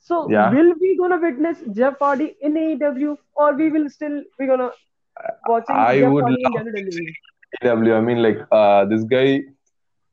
Speaker 1: so yeah. will we gonna witness Jeff Hardy in AEW or we will still be gonna watching I Jeff would Hardy love in
Speaker 2: AEW. I mean, like uh, this guy.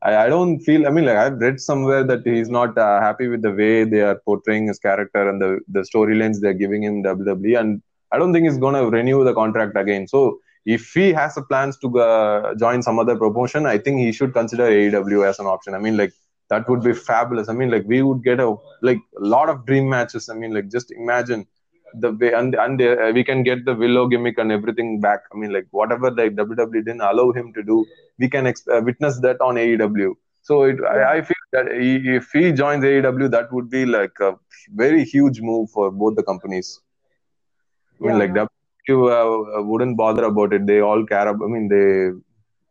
Speaker 2: I, I don't feel. I mean, like I've read somewhere that he's not uh, happy with the way they are portraying his character and the the storylines they're giving him WWE, and I don't think he's gonna renew the contract again. So if he has plans to uh, join some other promotion, I think he should consider AEW as an option. I mean, like that would be fabulous. I mean, like we would get a like a lot of dream matches. I mean, like just imagine the way and and uh, we can get the Willow gimmick and everything back. I mean, like whatever like WWE didn't allow him to do, we can ex- uh, witness that on AEW. So it, I, I, feel that he, if he joins AEW, that would be like a very huge move for both the companies. I mean, yeah. like WWE uh, wouldn't bother about it. They all care. About, I mean, they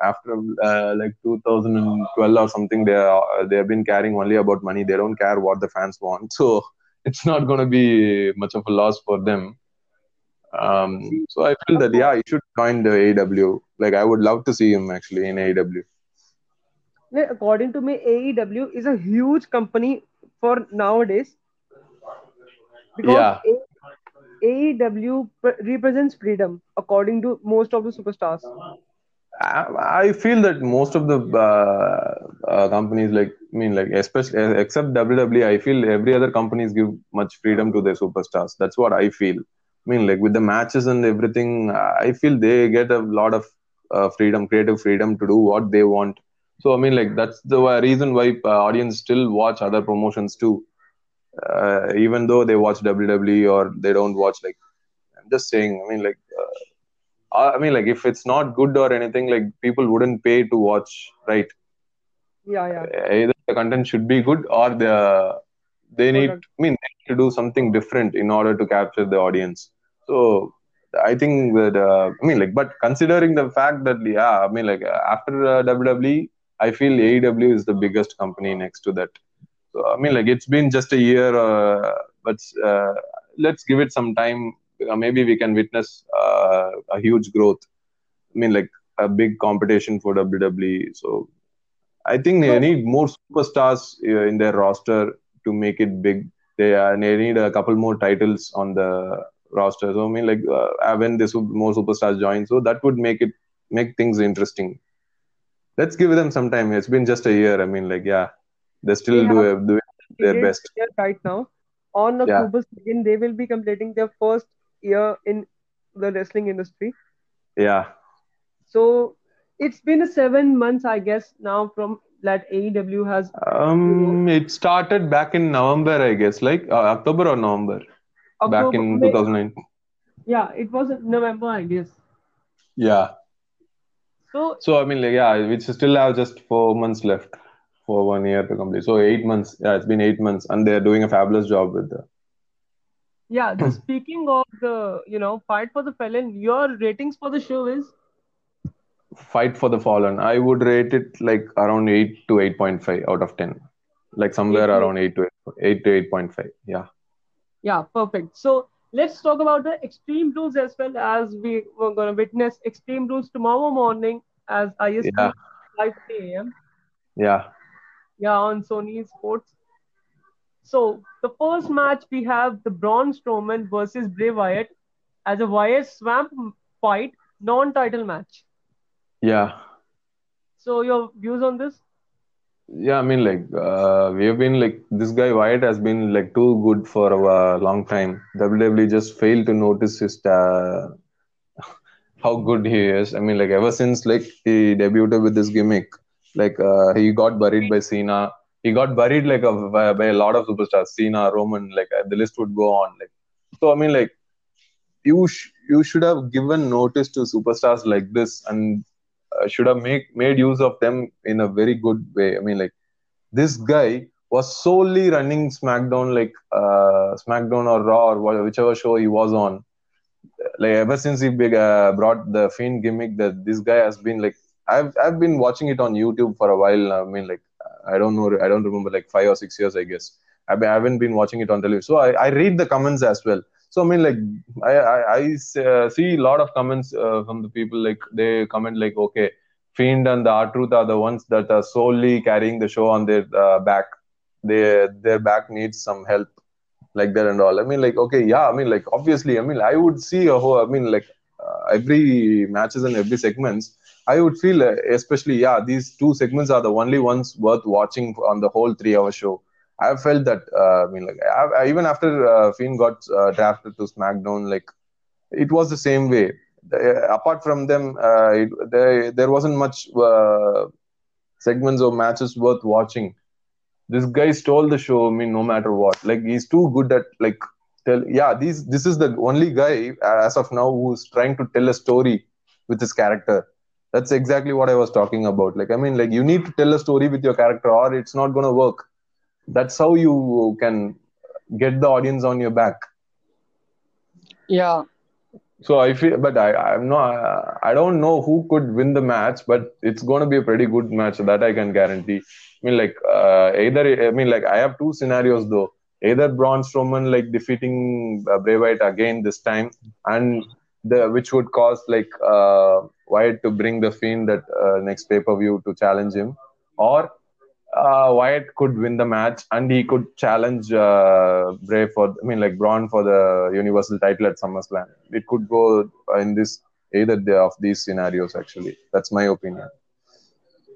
Speaker 2: after uh, like 2012 or something they are, they have been caring only about money they don't care what the fans want [laughs] so it's not going to be much of a loss for them um, so i feel that yeah he should join the aew like i would love to see him actually in aew
Speaker 1: according to me aew is a huge company for nowadays
Speaker 2: because yeah.
Speaker 1: AEW represents freedom according to most of the superstars.
Speaker 2: I feel that most of the uh, uh, companies, like I mean, like especially except WWE, I feel every other companies give much freedom to their superstars. That's what I feel. I mean, like with the matches and everything, I feel they get a lot of uh, freedom, creative freedom to do what they want. So I mean, like that's the reason why uh, audience still watch other promotions too, uh, even though they watch WWE or they don't watch like. I'm just saying. I mean, like uh, I mean, like if it's not good or anything, like people wouldn't pay to watch, right?
Speaker 1: Yeah, yeah.
Speaker 2: Either the content should be good or the they need. I mean, they need to do something different in order to capture the audience. So I think that uh, I mean, like, but considering the fact that yeah, I mean, like after uh, WWE, I feel AEW is the biggest company next to that. So I mean, like it's been just a year, uh, but uh, let's give it some time uh, maybe we can witness uh, a huge growth. I mean, like a big competition for WWE. So I think they need more superstars uh, in their roster to make it big. They, uh, they need a couple more titles on the roster. So I mean, like uh, when this more superstars join, so that would make it make things interesting. Let's give them some time. It's been just a year. I mean, like yeah, they still they do doing their best
Speaker 1: right now. On October yeah. 2nd, they will be completing their first year in the wrestling industry.
Speaker 2: Yeah.
Speaker 1: So it's been a seven months, I guess, now from that AEW has.
Speaker 2: Um, it started back in November, I guess, like uh, October or November. October, back in 2009.
Speaker 1: Yeah, it was November, I guess.
Speaker 2: Yeah.
Speaker 1: So
Speaker 2: So I mean, like, yeah, we still have just four months left for one year to complete. So eight months. Yeah, it's been eight months, and they're doing a fabulous job with the
Speaker 1: yeah, [laughs] speaking of the you know fight for the Fallen, your ratings for the show is
Speaker 2: Fight for the Fallen. I would rate it like around eight to eight point five out of ten, like somewhere
Speaker 1: eight
Speaker 2: around eight to eight, eight to eight point five. Yeah,
Speaker 1: Yeah, perfect. So let's talk about the Extreme Rules as well as we were going to witness Extreme Rules tomorrow morning as
Speaker 2: yeah,
Speaker 1: IST 5 a.m.
Speaker 2: yeah,
Speaker 1: Yeah, on Sony Sports. So the first match we have the Braun Strowman versus Bray Wyatt as a Wyatt Swamp fight, non-title match.
Speaker 2: yeah.
Speaker 1: So your views on this?
Speaker 2: Yeah, I mean, like, uh, we have been like this guy Wyatt has been like too good for a long time. WWE just failed to notice his uh, how good he is. I mean, like ever since like he debuted with this gimmick, like uh, he got buried by Cena. He got buried like a, by, a lot of superstars, Cena, Roman. Like uh, the list would go on. Like so, I mean, like you sh- you should have given notice to superstars like this and uh, should have make made use of them in a very good way. I mean, like this guy was solely running SmackDown, like uh, SmackDown or Raw or whichever show he was on like ever since he big, uh, brought the Fiend gimmick, that this guy has been like I've I've been watching it on YouTube for a while. I mean, like I don't know, I don't remember like five or six years, I guess. Been, I haven't been watching it on television, so I, I read the comments as well. So I mean, like I uh, see a lot of comments uh, from the people like they comment like okay, Fiend and the R Truth are the ones that are solely carrying the show on their uh, back. They their back needs some help like that and all. I mean, like, okay, yeah, I mean, like, obviously, I mean, I would see a whole, I mean, like, uh, every matches and every segments, I would feel, uh, especially, yeah, these two segments are the only ones worth watching on the whole three-hour show. I felt that, uh, I mean, like, I, I, even after uh, Fiend got uh, drafted to SmackDown, like, it was the same way. The- apart from them, uh, it, there, there wasn't much uh, segments or matches worth watching this guy stole the show. I mean, no matter what, like he's too good at like tell. Yeah, these this is the only guy uh, as of now who's trying to tell a story with his character. That's exactly what I was talking about. Like, I mean, like you need to tell a story with your character, or it's not gonna work. That's how you can get the audience on your back.
Speaker 1: Yeah,
Speaker 2: So I feel, but I, I'm not. I don't know who could win the match, but it's going to be a pretty good match. That I can guarantee. I mean, like uh, either. I mean, like I have two scenarios though. Either Braun Strowman like defeating uh, Bray Wyatt again this time, and the which would cause like uh, Wyatt to bring the Fiend that uh, next pay per view to challenge him, or uh, Wyatt could win the match and he could challenge uh, Bray for, I mean, like Braun for the Universal title at SummerSlam. It could go in this either of these scenarios. Actually, that's my opinion.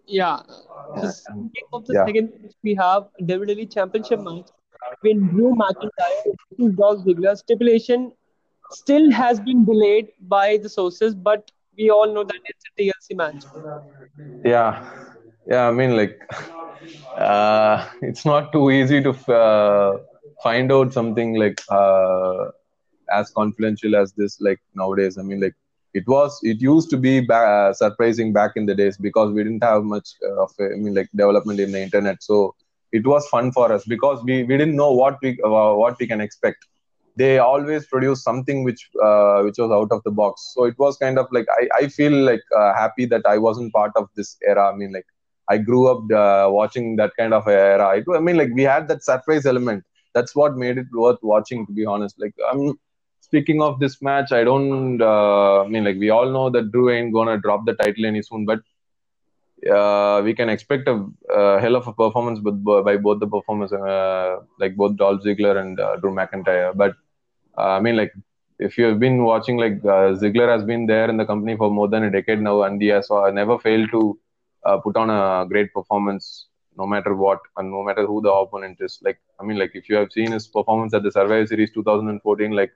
Speaker 1: yeah.
Speaker 2: Yeah,
Speaker 1: speaking of the
Speaker 2: yeah,
Speaker 1: second we have WWE Championship match between Drew McIntyre versus Dolph Ziggler. Stipulation still has been delayed by the sources, but we all know that it's a TLC match.
Speaker 2: yeah, yeah. I mean, like, uh, it's not too easy to uh, find out something like uh, as confidential as this like nowadays i mean like it was it used to be ba- uh, surprising back in the days because we didn't have much uh, of a, i mean like development in the internet so it was fun for us because we, we didn't know what we uh, what we can expect they always produce something which uh, which was out of the box so it was kind of like i, I feel like uh, happy that i wasn't part of this era i mean like i grew up uh, watching that kind of era it, i mean like we had that surprise element that's what made it worth watching to be honest like i'm speaking of this match, I don't. Uh, I mean, like we all know that Drew ain't gonna drop the title any soon, but uh, we can expect a, a hell of a performance with, by both the performers, uh, like both Dolph Ziggler and uh, Drew McIntyre. But uh, I mean, like if you have been watching, like uh, Ziggler has been there in the company for more than a decade now, and he has uh, never failed to uh, put on a great performance. No matter what, and no matter who the opponent is, like I mean, like if you have seen his performance at the Survivor Series 2014, like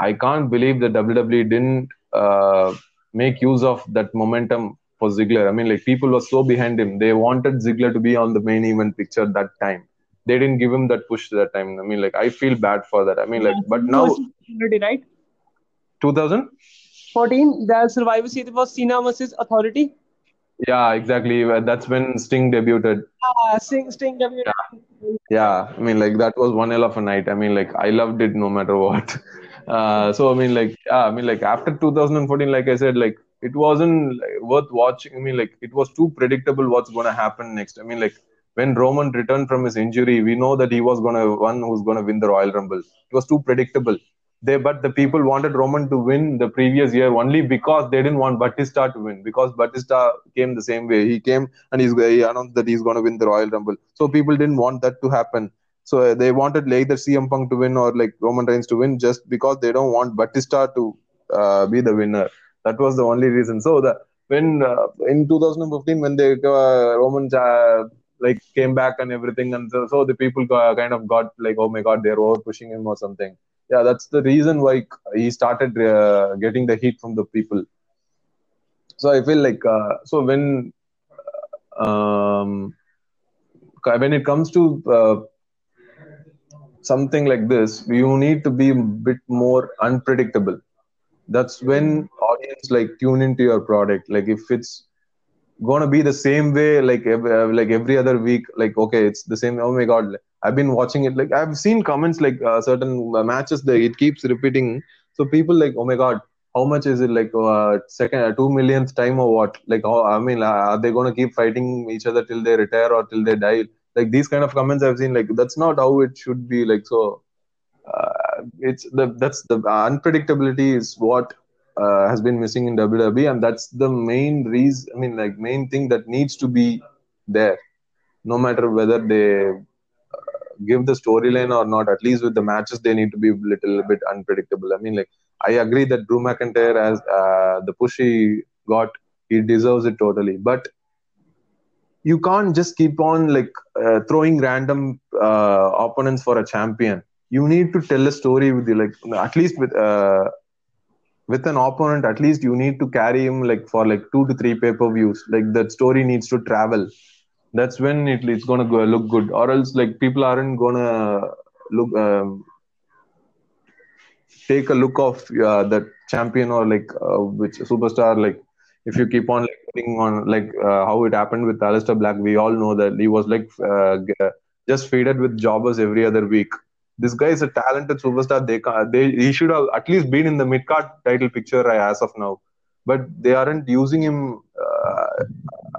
Speaker 2: I can't believe that WWE didn't uh, make use of that momentum for Ziggler. I mean, like people were so behind him. They wanted Ziggler to be on the main event picture that time. They didn't give him that push that time. I mean, like I feel bad for that. I mean, like, but now
Speaker 1: right.
Speaker 2: 2000,
Speaker 1: 14, the Survivor Series was Cena versus Authority.
Speaker 2: Yeah, exactly. That's when Sting debuted.
Speaker 1: Ah, Sting, Sting WWE.
Speaker 2: Yeah, I mean, like that was one hell of a night. I mean, like I loved it no matter what. [laughs] Uh, so I mean, like yeah, I mean, like after 2014, like I said, like it wasn't like, worth watching. I mean, like it was too predictable what's gonna happen next. I mean, like when Roman returned from his injury, we know that he was gonna one who's gonna win the Royal Rumble. It was too predictable. They, but the people wanted Roman to win the previous year only because they didn't want Batista to win. Because Batista came the same way. He came and he's he announced that he's going to win the Royal Rumble. So people didn't want that to happen. So uh, they wanted either CM Punk to win or like Roman Reigns to win just because they don't want Batista to uh, be the winner. That was the only reason. So the when uh, in 2015 when they uh, Roman uh, like came back and everything and so, so the people got, kind of got like oh my god they're over pushing him or something. Yeah, that's the reason why he started uh, getting the heat from the people. So I feel like uh, so when um, when it comes to uh, something like this you need to be a bit more unpredictable that's when audience like tune into your product like if it's gonna be the same way like uh, like every other week like okay it's the same oh my god i've been watching it like i've seen comments like uh, certain uh, matches that it keeps repeating. So people like oh my god how much is it like uh, second uh, two millionth time or what? Like oh, i mean uh, are they gonna keep fighting each other till they retire or till they die? Like these kind of comments i've seen like that's not how it should be like so uh, it's the that's the unpredictability is what uh, has been missing in WWE, and that's the main reason. I mean, like main thing that needs to be there, no matter whether they uh, give the storyline or not. At least with the matches, they need to be a little bit unpredictable. I mean, like I agree that Drew McIntyre has uh, the push he got, he deserves it totally, but you can't just keep on like uh, throwing random uh, opponents for a champion. You need to tell a story with you, like at least with with an opponent. At least you need to carry him like for like two to three pay per views. Like that story needs to travel. That's when it, it's gonna go look good. Or else like people aren't gonna look um, take a look of uh, that champion or like uh, which superstar like if you keep on like putting on like uh, how it happened with Aleister Black, we all know that he was like uh, just faded with jobbers every other week. This guy is a talented superstar. They can they he should have at least been in the mid card title picture as of now, but they aren't using him uh,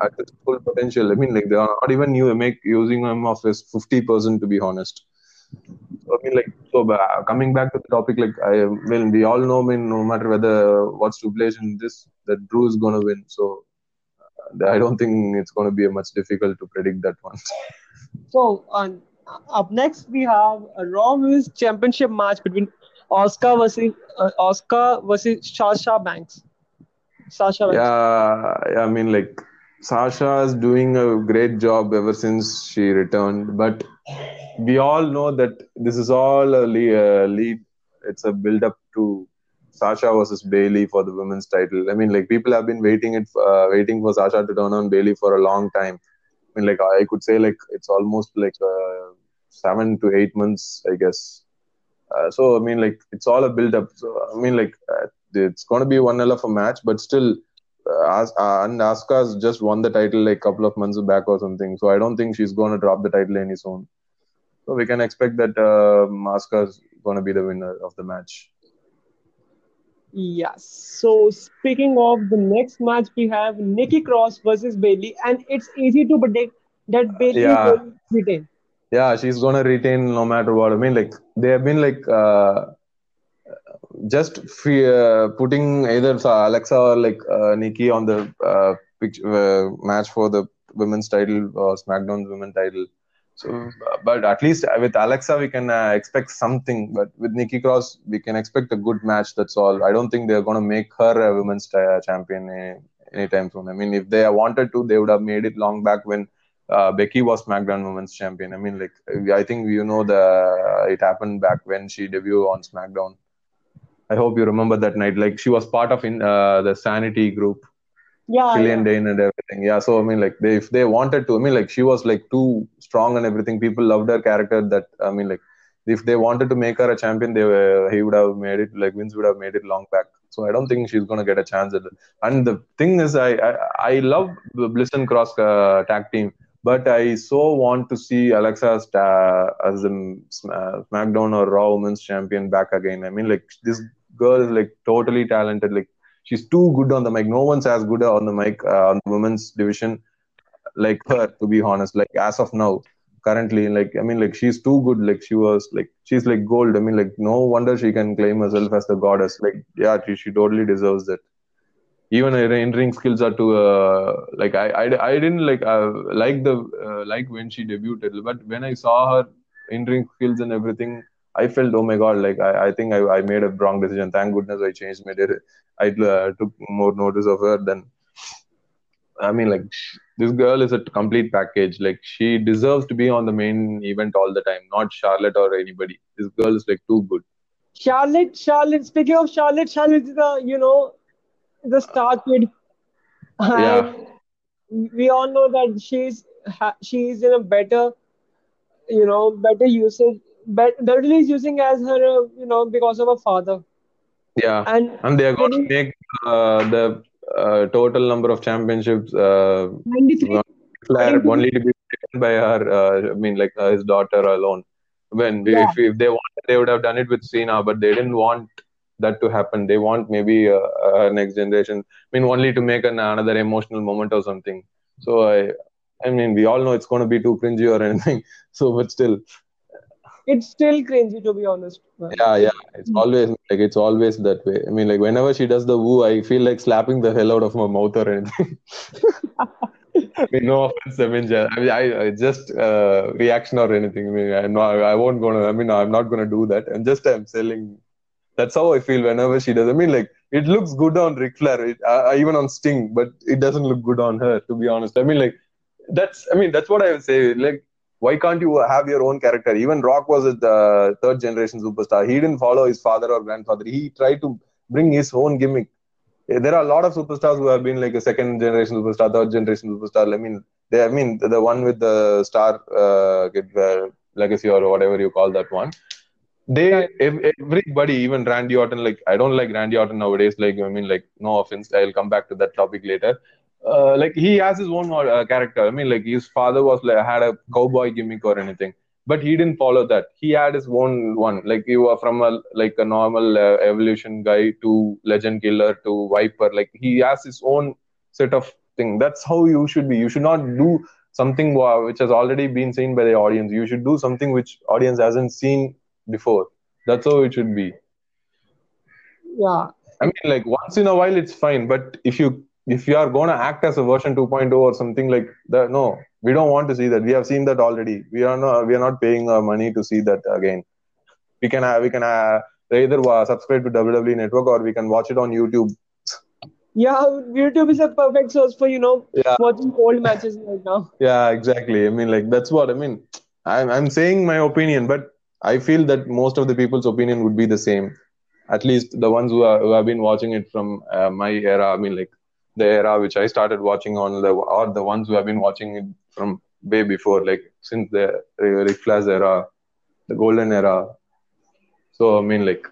Speaker 2: at his full potential. I mean, like they are not even you make using him of his fifty percent to be honest. So, I mean, like, so uh, coming back to the topic, like, I well, we all know, I mean, no matter whether what's stipulation this, that Drew is gonna win. So, uh, I don't think it's gonna be a much difficult to predict that one.
Speaker 1: So, um, up next we have a Raw Women's Championship match between Asuka versus uh, Asuka versus Sasha Banks. Sasha Banks.
Speaker 2: Yeah, I mean, like, Sasha is doing a great job ever since she returned, but we all know that this is all a lead. Uh, lead. It's a build up to Sasha versus Bayley for the women's title. I mean, like people have been waiting it, uh, waiting for Sasha to turn on Bayley for a long time. Mean, like I could say, like it's almost like uh, seven to eight months, I guess. Uh, so I mean, like it's all a build up. So I mean, like uh, it's going to be one hell of a match, but still, uh, As- uh, and Asuka's just won the title like a couple of months back or something. So I don't think she's going to drop the title any soon. So we can expect that uh, Asuka's going to be the winner of the match.
Speaker 1: Yes. So speaking of the next match, we have Nikki Cross versus Bayley, and it's easy to predict that Bayley
Speaker 2: Yeah.
Speaker 1: will retain.
Speaker 2: Yeah, she's going to retain no matter what. I mean, like they have been like uh, just free, uh, putting either Alexa or like uh, Nikki on the uh, picture, uh, match for the women's title or SmackDown's women's title. So, uh, but at least with Alexa, we can uh, expect something. But with Nikki Cross, we can expect a good match. That's all. I don't think they're going to make her a women's uh, champion any, anytime soon. I mean, if they wanted to, they would have made it long back when uh, Becky was SmackDown Women's Champion. I mean, like I think you know the it happened back when she debuted on SmackDown. I hope you remember that night. Like she was part of in uh, the Sanity group,
Speaker 1: Yeah,
Speaker 2: Killian
Speaker 1: yeah.
Speaker 2: Dain and everything. Yeah, so I mean, like they if they wanted to, I mean, like she was like too strong and everything. People loved her character. That I mean, like if they wanted to make her a champion, they were, he would have made it. Like Vince would have made it long back. So I don't think she's gonna get a chance at it. And the thing is, I I, I love the Bliss and Cross uh, tag team, but I so want to see Alexa as, uh, as the SmackDown or Raw Women's Champion back again. I mean, like this girl is like totally talented. Like she's too good on the mic. No one's as good on the mic uh, on the women's division like her. To be honest, like as of now, currently, like I mean, like she's too good. Like she was like she's like gold. I mean, like no wonder she can claim herself as the goddess. Like yeah, she, she totally deserves it even her in-ring skills are too uh, like I, I I didn't like uh, like the uh, like when she debuted, but when I saw her in-ring skills and everything, I felt oh my god, like I, I think I, I made a wrong decision. Thank goodness I changed my day. I uh, took more notice of her than. I mean, like this girl is a complete package. Like she deserves to be on the main event all the time, not Charlotte or anybody. This girl is like too good.
Speaker 1: Charlotte, Charlotte. Speaking of Charlotte, Charlotte is the you know the star kid.
Speaker 2: Yeah.
Speaker 1: we all know that she's she's in a better, you know, better usage. But Dudley is using as her, uh, you know, because of her father.
Speaker 2: Yeah,
Speaker 1: and
Speaker 2: and they are going to make uh, the uh, total number of championships. Uh,
Speaker 1: 93.
Speaker 2: only to be taken by her. Uh, I mean, like uh, his daughter alone. When
Speaker 1: Yeah.
Speaker 2: if, if they wanted, they would have done it with Cena, but they didn't want that to happen. They want maybe uh, uh, next generation. I mean, only to make an, another emotional moment or something. So I, I mean, we all know it's going to be too cringy or [laughs] anything. So, but still,
Speaker 1: It's still cringy to be honest.
Speaker 2: yeah, yeah, it's always like it's always that way. I mean, like whenever she does the woo, I feel like slapping the hell out of my mouth or anything. [laughs] I mean, no offense, I mean, I, mean, I, I just uh, reaction or anything. I mean, I, no, I won't gonna. I mean, I'm not gonna do that. I'm just I'm selling. That's how I feel whenever she does. I mean, like it looks good on Ric Flair, it, uh, even on Sting, but it doesn't look good on her. To be honest, I mean, like that's. I mean, that's what I would say. Like, why can't you have your own character? Even Rock was a uh, third generation superstar. He didn't follow his father or grandfather. He tried to bring his own gimmick. There are a lot of superstars who have been like a second generation superstar, third generation superstar. I mean, they. I mean, the, the one with the star uh, uh, legacy or whatever you call that one they ev- everybody even randy orton like i don't like randy orton nowadays like i mean like no offense i'll come back to that topic later uh, like he has his own uh, character i mean like his father was like had a cowboy gimmick or anything but he didn't follow that he had his own one like you were from a like a normal uh, evolution guy to legend killer to viper like he has his own set of thing that's how you should be you should not do something which has already been seen by the audience you should do something which audience hasn't seen before. That's how it should be.
Speaker 1: Yeah.
Speaker 2: I mean, like once in a while, it's fine. But if you if you are gonna act as a version 2.0 or something like that, no, we don't want to see that. We have seen that already. We are not we are not paying our money to see that again. We can uh, we can uh, either uh, subscribe to WWE Network or we can watch it on YouTube.
Speaker 1: Yeah, YouTube is a perfect source for you know
Speaker 2: Yeah.
Speaker 1: watching old matches right now.
Speaker 2: Yeah, exactly. I mean, like that's what I mean. I'm I'm saying my opinion, but I feel that most of the people's opinion would be the same. At least the ones who, are, who have been watching it from uh, my era. I mean, like the era which I started watching on the or the ones who have been watching it from way before, like since the Ric Flair's era, the golden era. So I mean, like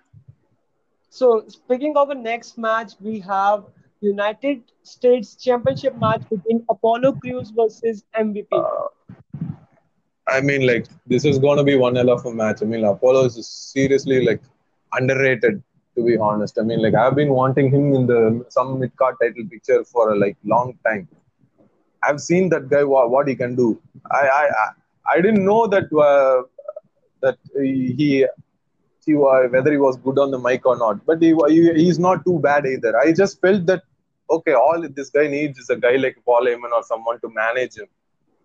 Speaker 1: So speaking of the next match, we have United States Championship match between Apollo Crews versus MVP.
Speaker 2: uh, I mean, like this is gonna be one hell of a match. I mean, Apollo is seriously like underrated, to be honest. I mean, like I've been wanting him in the some mid card title picture for a like long time. I've seen that guy what, what he can do. I I I, didn't know that uh, that he he whether he was good on the mic or not, but he, he he's not too bad either. I just felt that okay, all this guy needs is a guy like Paul Heyman or someone to manage him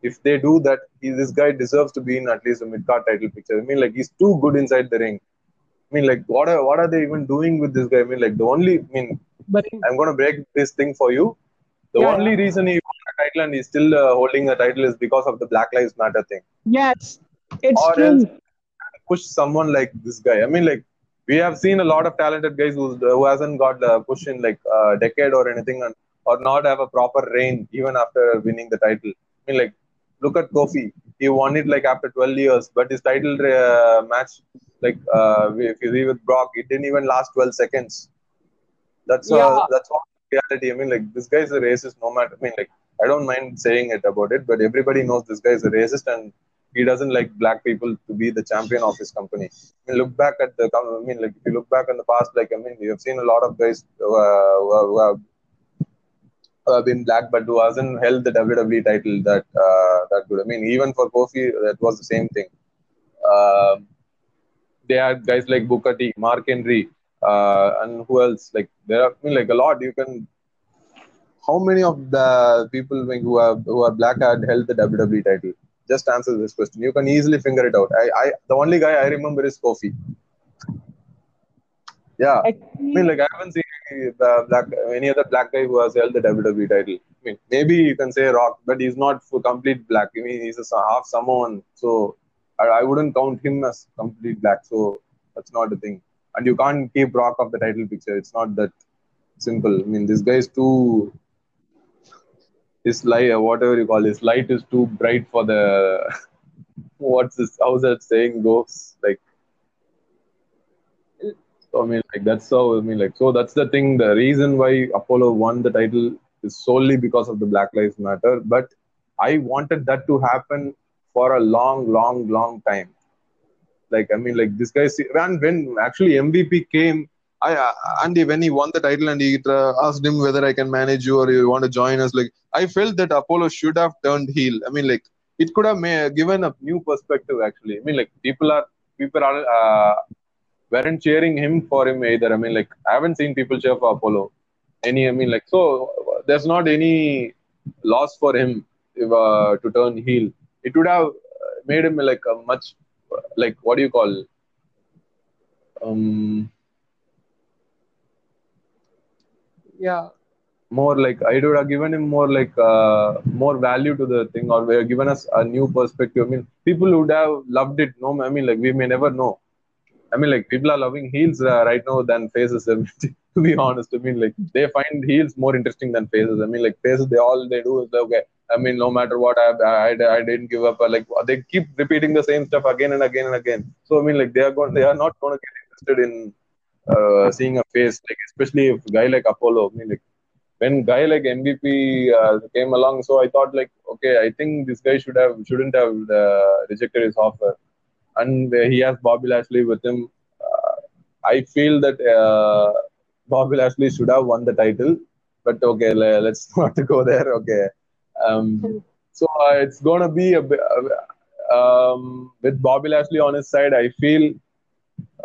Speaker 2: if they do that, he, this guy deserves to be in at least a mid card title picture. I mean, like he's too good inside the ring. I mean, like what are what are they even doing with this guy? I mean, like the only I mean,
Speaker 1: But
Speaker 2: I'm gonna break this thing for you. The
Speaker 1: Yeah,
Speaker 2: only reason he won a title and he's still uh, holding a title is because of the Black Lives Matter thing.
Speaker 1: yes, it's
Speaker 2: Or
Speaker 1: true.
Speaker 2: else push someone like this guy. I mean, like we have seen a lot of talented guys who who hasn't got the push in like a decade or anything, and or not have a proper reign even after winning the title. I mean, like look at Kofi. He won it like after 12 years, but his title uh, match, like uh, if you see with Brock, it didn't even last 12 seconds. That's
Speaker 1: Yeah.
Speaker 2: uh, that's all reality. I mean, like this guy is a racist. No matter. I mean, like I don't mind saying it about it, but everybody knows this guy is a racist and he doesn't like black people to be the champion of his company. I mean, look back at the. I mean, like if you look back in the past, like I mean, you have seen a lot of guys who, uh, who, who have have been black, but who hasn't held the WWE title that uh, that good. I mean, even for Kofi, that was the same thing. Um they had guys like Booker T, Mark Henry, uh, and who else? Like there are I mean, like a lot. You can. How many of the people who are who are black had held the WWE title? Just answer this question. You can easily figure it out. I, I the only guy I remember is Kofi. Yeah, I mean, like I haven't seen uh, black any other black guy who has held the WWE title. I mean, maybe you can say Rock, but he's not complete black. I mean, he's a half Samoan, so I, I wouldn't count him as complete black. So that's not the thing. And you can't keep Rock off the title picture. It's not that simple. I mean, this guy is too. His light, whatever you call his light, is too bright for the. [laughs] What's this? How's that saying goes? Like so I mean, like that's how I mean, like so that's the thing. The reason why Apollo won the title is solely because of the Black Lives Matter. But I wanted that to happen for a long, long, long time. Like I mean, like this guy. When when actually MVP came, I Andy when he won the title and he uh, asked him whether I can manage you or you want to join us. Like I felt that Apollo should have turned heel. I mean, like it could have given a new perspective. Actually, I mean, like people are people are. Uh, weren't cheering him for him either. I mean, like I haven't seen people cheer for Apollo. Any, I mean, like so there's not any loss for him if, uh, to turn heel. It would have made him like a much like what do you call um
Speaker 1: yeah.
Speaker 2: more like I would have given him more like uh, more value to the thing or we have given us a new perspective. I mean, people would have loved it. No, I mean, like we may never know. I mean, like people are loving heels uh, right now than faces. [laughs] to be honest, I mean, like they find heels more interesting than faces. I mean, like faces, they all they do is okay. I mean, no matter what, I I, I didn't give up. Like they keep repeating the same stuff again and again and again. So I mean, like they are going, they are not going to get interested in uh, seeing a face. Like especially if a guy like Apollo. I mean, like when guy like MVP uh, came along, so I thought like, okay, I think this guy should have shouldn't have uh, rejected his offer and he has Bobby Lashley with him. Uh, I feel that uh, Bobby Lashley should have won the title, but okay, let's [laughs] not go there. Okay, um, so uh, it's gonna be a bit, um, with Bobby Lashley on his side. I feel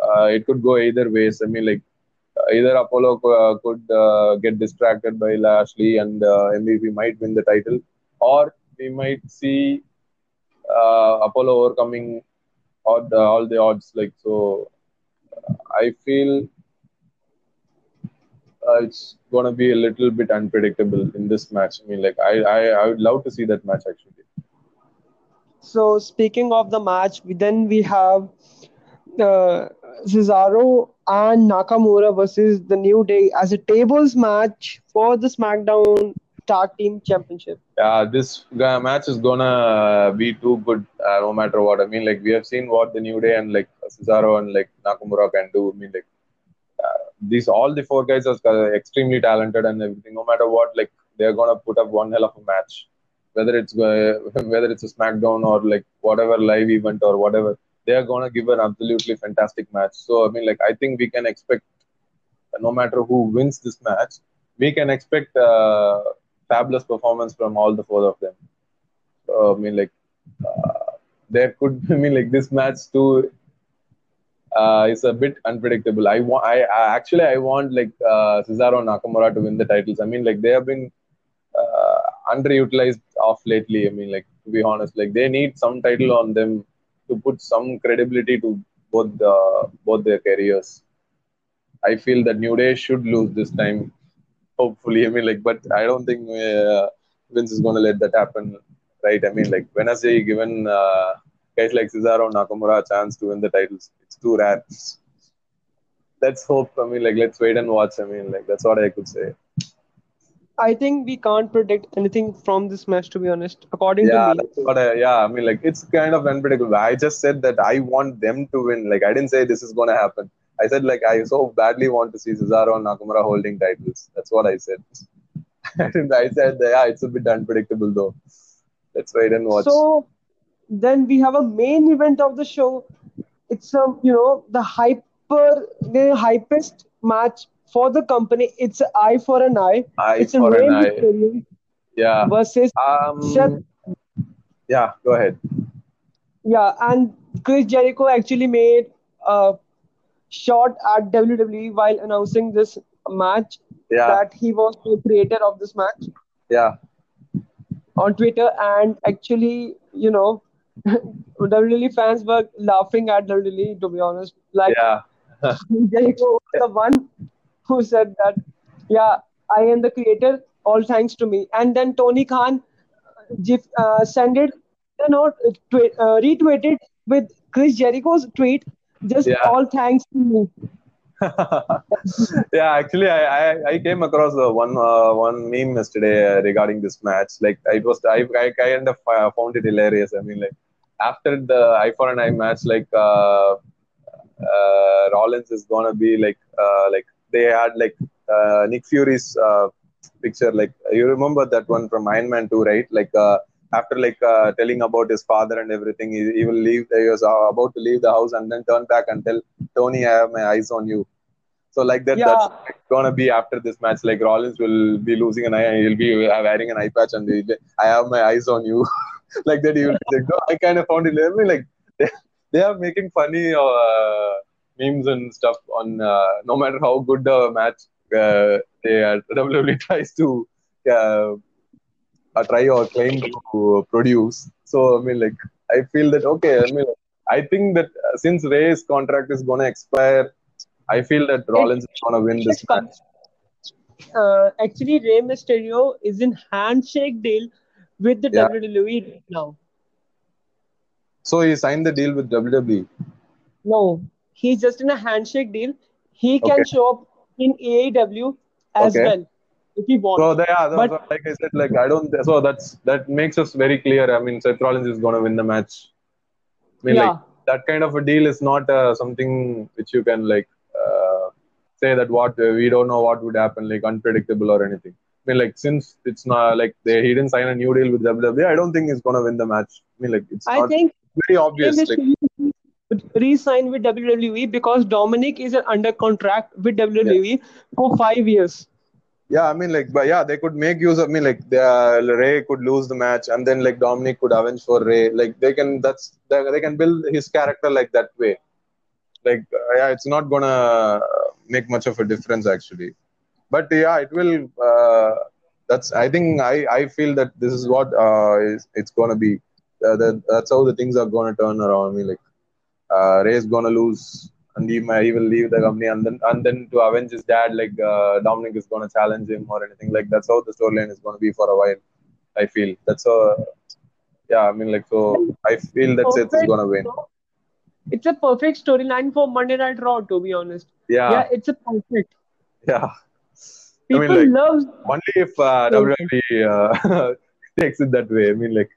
Speaker 2: uh, it could go either ways. I mean, like either Apollo uh, could uh, get distracted by Lashley and MVP might win the title, or we might see Apollo overcoming all the, all the odds like so i feel uh, it's going to be a little bit unpredictable in this match. I mean like I, I i would love to see that match actually.
Speaker 1: So speaking of the match, then we have uh, Cesaro and Nakamura versus the New Day as a tables match for the SmackDown Tag Team Championship.
Speaker 2: yeah this uh, match is gonna be too good uh, no matter what. I mean like we have seen what the new day and like cesaro and like nakamura can do. I mean like uh, these all the four guys are uh, extremely talented and everything. No matter what like they're gonna put up one hell of a match. Whether it's uh, [laughs] whether it's a smackdown or like whatever live event or whatever they're gonna give an absolutely fantastic match. So i mean like i think we can expect no matter who wins this match we can expect uh, fabulous performance from all the four of them. So, I mean, like, uh, there could, [laughs] I mean, like, this match too uh, is a bit unpredictable. I want, I, I actually, I want like uh, Cesaro and Nakamura to win the titles. I mean, like, they have been uh, underutilized off lately. I mean, like, to be honest, like, they need some title on them to put some credibility to both the both their careers. I feel that New Day should lose this time hopefully. I mean, like, but I don't think uh, Vince is going to let that happen, right? I mean, like, when I say given uh, guys like Cesaro and Nakamura a chance to win the titles, it's too rare. Let's hope. I mean, like, let's wait and watch. I mean, like, that's what I could say.
Speaker 1: I think we can't predict anything from this match, to be honest. According
Speaker 2: Yeah,
Speaker 1: to me,
Speaker 2: that's what I, yeah. I mean, like, it's kind of unpredictable. I just said that I want them to win. Like, I didn't say this is going to happen. I said like I so badly want to see Cesaro and Nakamura holding titles. That's what I said. [laughs] and I said yeah, it's a bit unpredictable though. Let's wait and watch.
Speaker 1: So then we have a main event of the show. It's um you know the hyper the hypest match for the company. It's an eye for an eye.
Speaker 2: Eye
Speaker 1: it's
Speaker 2: for an eye. Yeah.
Speaker 1: versus
Speaker 2: Um.
Speaker 1: Seth
Speaker 2: Yeah. Go ahead.
Speaker 1: Yeah, and Chris Jericho actually made a shot at WWE while announcing this match
Speaker 2: Yeah.
Speaker 1: that he was the creator of this match
Speaker 2: Yeah.
Speaker 1: on Twitter, and actually, you know, [laughs] WWE fans were laughing at WWE to be honest. Like
Speaker 2: Yeah. [laughs]
Speaker 1: Jericho was the one who said that, yeah, I am the creator, all thanks to me. And then Tony Khan gif, uh, sent it, you know, twi- uh, retweeted with Chris Jericho's tweet, just
Speaker 2: Yeah.
Speaker 1: all thanks to me. [laughs]
Speaker 2: yeah, actually, I, I, I came across uh, one uh, one meme yesterday uh, regarding this match. Like it was, I, I kind of uh, found it hilarious. I mean, like after the eye for an eye match, like uh, uh, Rollins is gonna be like uh, like they had like uh, Nick Fury's uh, picture. Like you remember that one from Iron Man 2, right? Like uh, after like uh, telling about his father and everything, he, he will leave. He was uh, about to leave the house and then turn back and tell Tony, "I have my eyes on you." So like that,
Speaker 1: Yeah.
Speaker 2: that's gonna be after this match. Like Rollins will be losing an eye. and He'll be wearing an eye patch, and he'll be, I have my eyes on you. [laughs] like that, he will. Like, no, I kind of found it. I mean, like they, they are making funny uh, memes and stuff on uh, no matter how good the match uh, they are, [laughs] WWE tries to uh, uh, try or claim to produce. So I mean, like I feel that okay. I mean, I think that uh, since Rey's contract is gonna expire, I feel that Rollins is gonna win this match.
Speaker 1: Uh, actually, Rey Mysterio is in handshake deal with the
Speaker 2: Yeah.
Speaker 1: WWE right now.
Speaker 2: So he signed the deal with. WWE.
Speaker 1: No, he's just in a handshake deal. He can
Speaker 2: Okay.
Speaker 1: show up in AEW as
Speaker 2: Okay.
Speaker 1: well he wants.
Speaker 2: So they, are,
Speaker 1: But-
Speaker 2: what- like I said, like I don't. So that's that makes us very clear. I mean, Seth Rollins is gonna win the match. I mean,
Speaker 1: yeah.
Speaker 2: like that kind of a deal is not uh, something which you can like uh, say that what uh, we don't know what would happen, like unpredictable or anything. I mean, like since it's not like they he didn't sign a new deal with WWE, I don't think he's gonna win the match. I mean, like it's
Speaker 1: I
Speaker 2: not
Speaker 1: think
Speaker 2: very obvious. Like,
Speaker 1: re-sign with WWE because Dominik is under contract with WWE for five years.
Speaker 2: Yeah, I mean, like, but yeah, they could make use of me. Like, the, uh, Rey could lose the match, and then like Dominik could avenge for Rey. Like, they can. That's they, they can build his character like that way. Like, uh, yeah, it's not gonna make much of a difference actually. But yeah, it will. Uh, that's. I think I I feel that this is what uh, is, it's gonna be. Uh, that, that's how the things are gonna turn around. I mean, like, uh, Rey is gonna lose and he, might, he will leave the company and then and then to avenge his dad like uh, Dominik is going to challenge him or anything. Like that's how the storyline is going to be for a while I feel. That's a yeah I mean like so I feel that Seth is going to win
Speaker 1: It's a perfect storyline for Monday Night Raw, to be honest.
Speaker 2: yeah.
Speaker 1: Yeah, it's a perfect.
Speaker 2: yeah. I
Speaker 1: People
Speaker 2: mean, like-
Speaker 1: love
Speaker 2: only if uh, WWE uh, [laughs] takes it that way. I mean like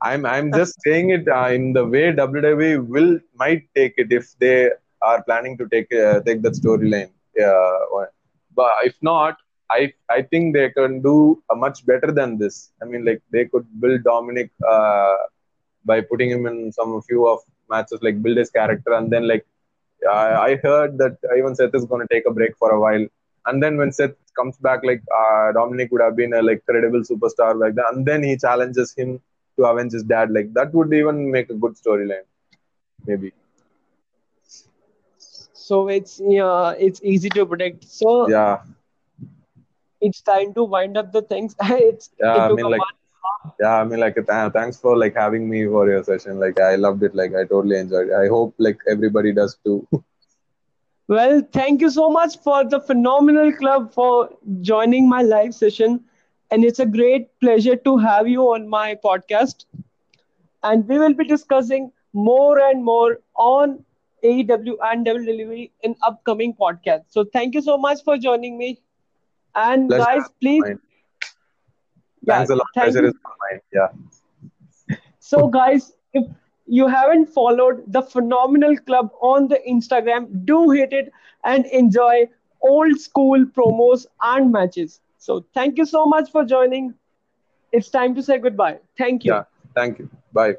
Speaker 2: I'm I'm just saying it uh, in the way WWE will might take it if they are planning to take uh, take that storyline. Yeah, but if not, I I think they can do a much better than this. I mean, like they could build Dominik uh, by putting him in some few of matches, like build his character, and then like I, I heard that even Seth is going to take a break for a while, and then when Seth comes back, like uh, Dominik would have been a like credible superstar like that, and then he challenges him to avenge his dad. Like that would even make a good storyline, maybe.
Speaker 1: So it's yeah, it's easy to predict. So
Speaker 2: Yeah,
Speaker 1: it's time to wind up the things. [laughs] it's
Speaker 2: Yeah,
Speaker 1: it
Speaker 2: I mean, like- yeah. I mean, like th- thanks for like having me for your session. Like I loved it. Like I totally enjoyed. it. I hope like everybody does too. [laughs]
Speaker 1: Well, thank you so much for the phenomenal club for joining my live session. And it's a great pleasure to have you on my podcast. And we will be discussing more and more on AEW and WWE in upcoming podcast. So thank you so much for joining me. And
Speaker 2: Pleasure
Speaker 1: guys, please.
Speaker 2: mine.
Speaker 1: Yeah,
Speaker 2: Thanks a lot.
Speaker 1: thank
Speaker 2: Pleasure
Speaker 1: you.
Speaker 2: is mine. Yeah. [laughs]
Speaker 1: So, guys, if you haven't followed the phenomenal club on the Instagram, do hit it and enjoy old school promos and matches. So thank you so much for joining. It's time to say goodbye. Thank you.
Speaker 2: Yeah. Thank you. Bye.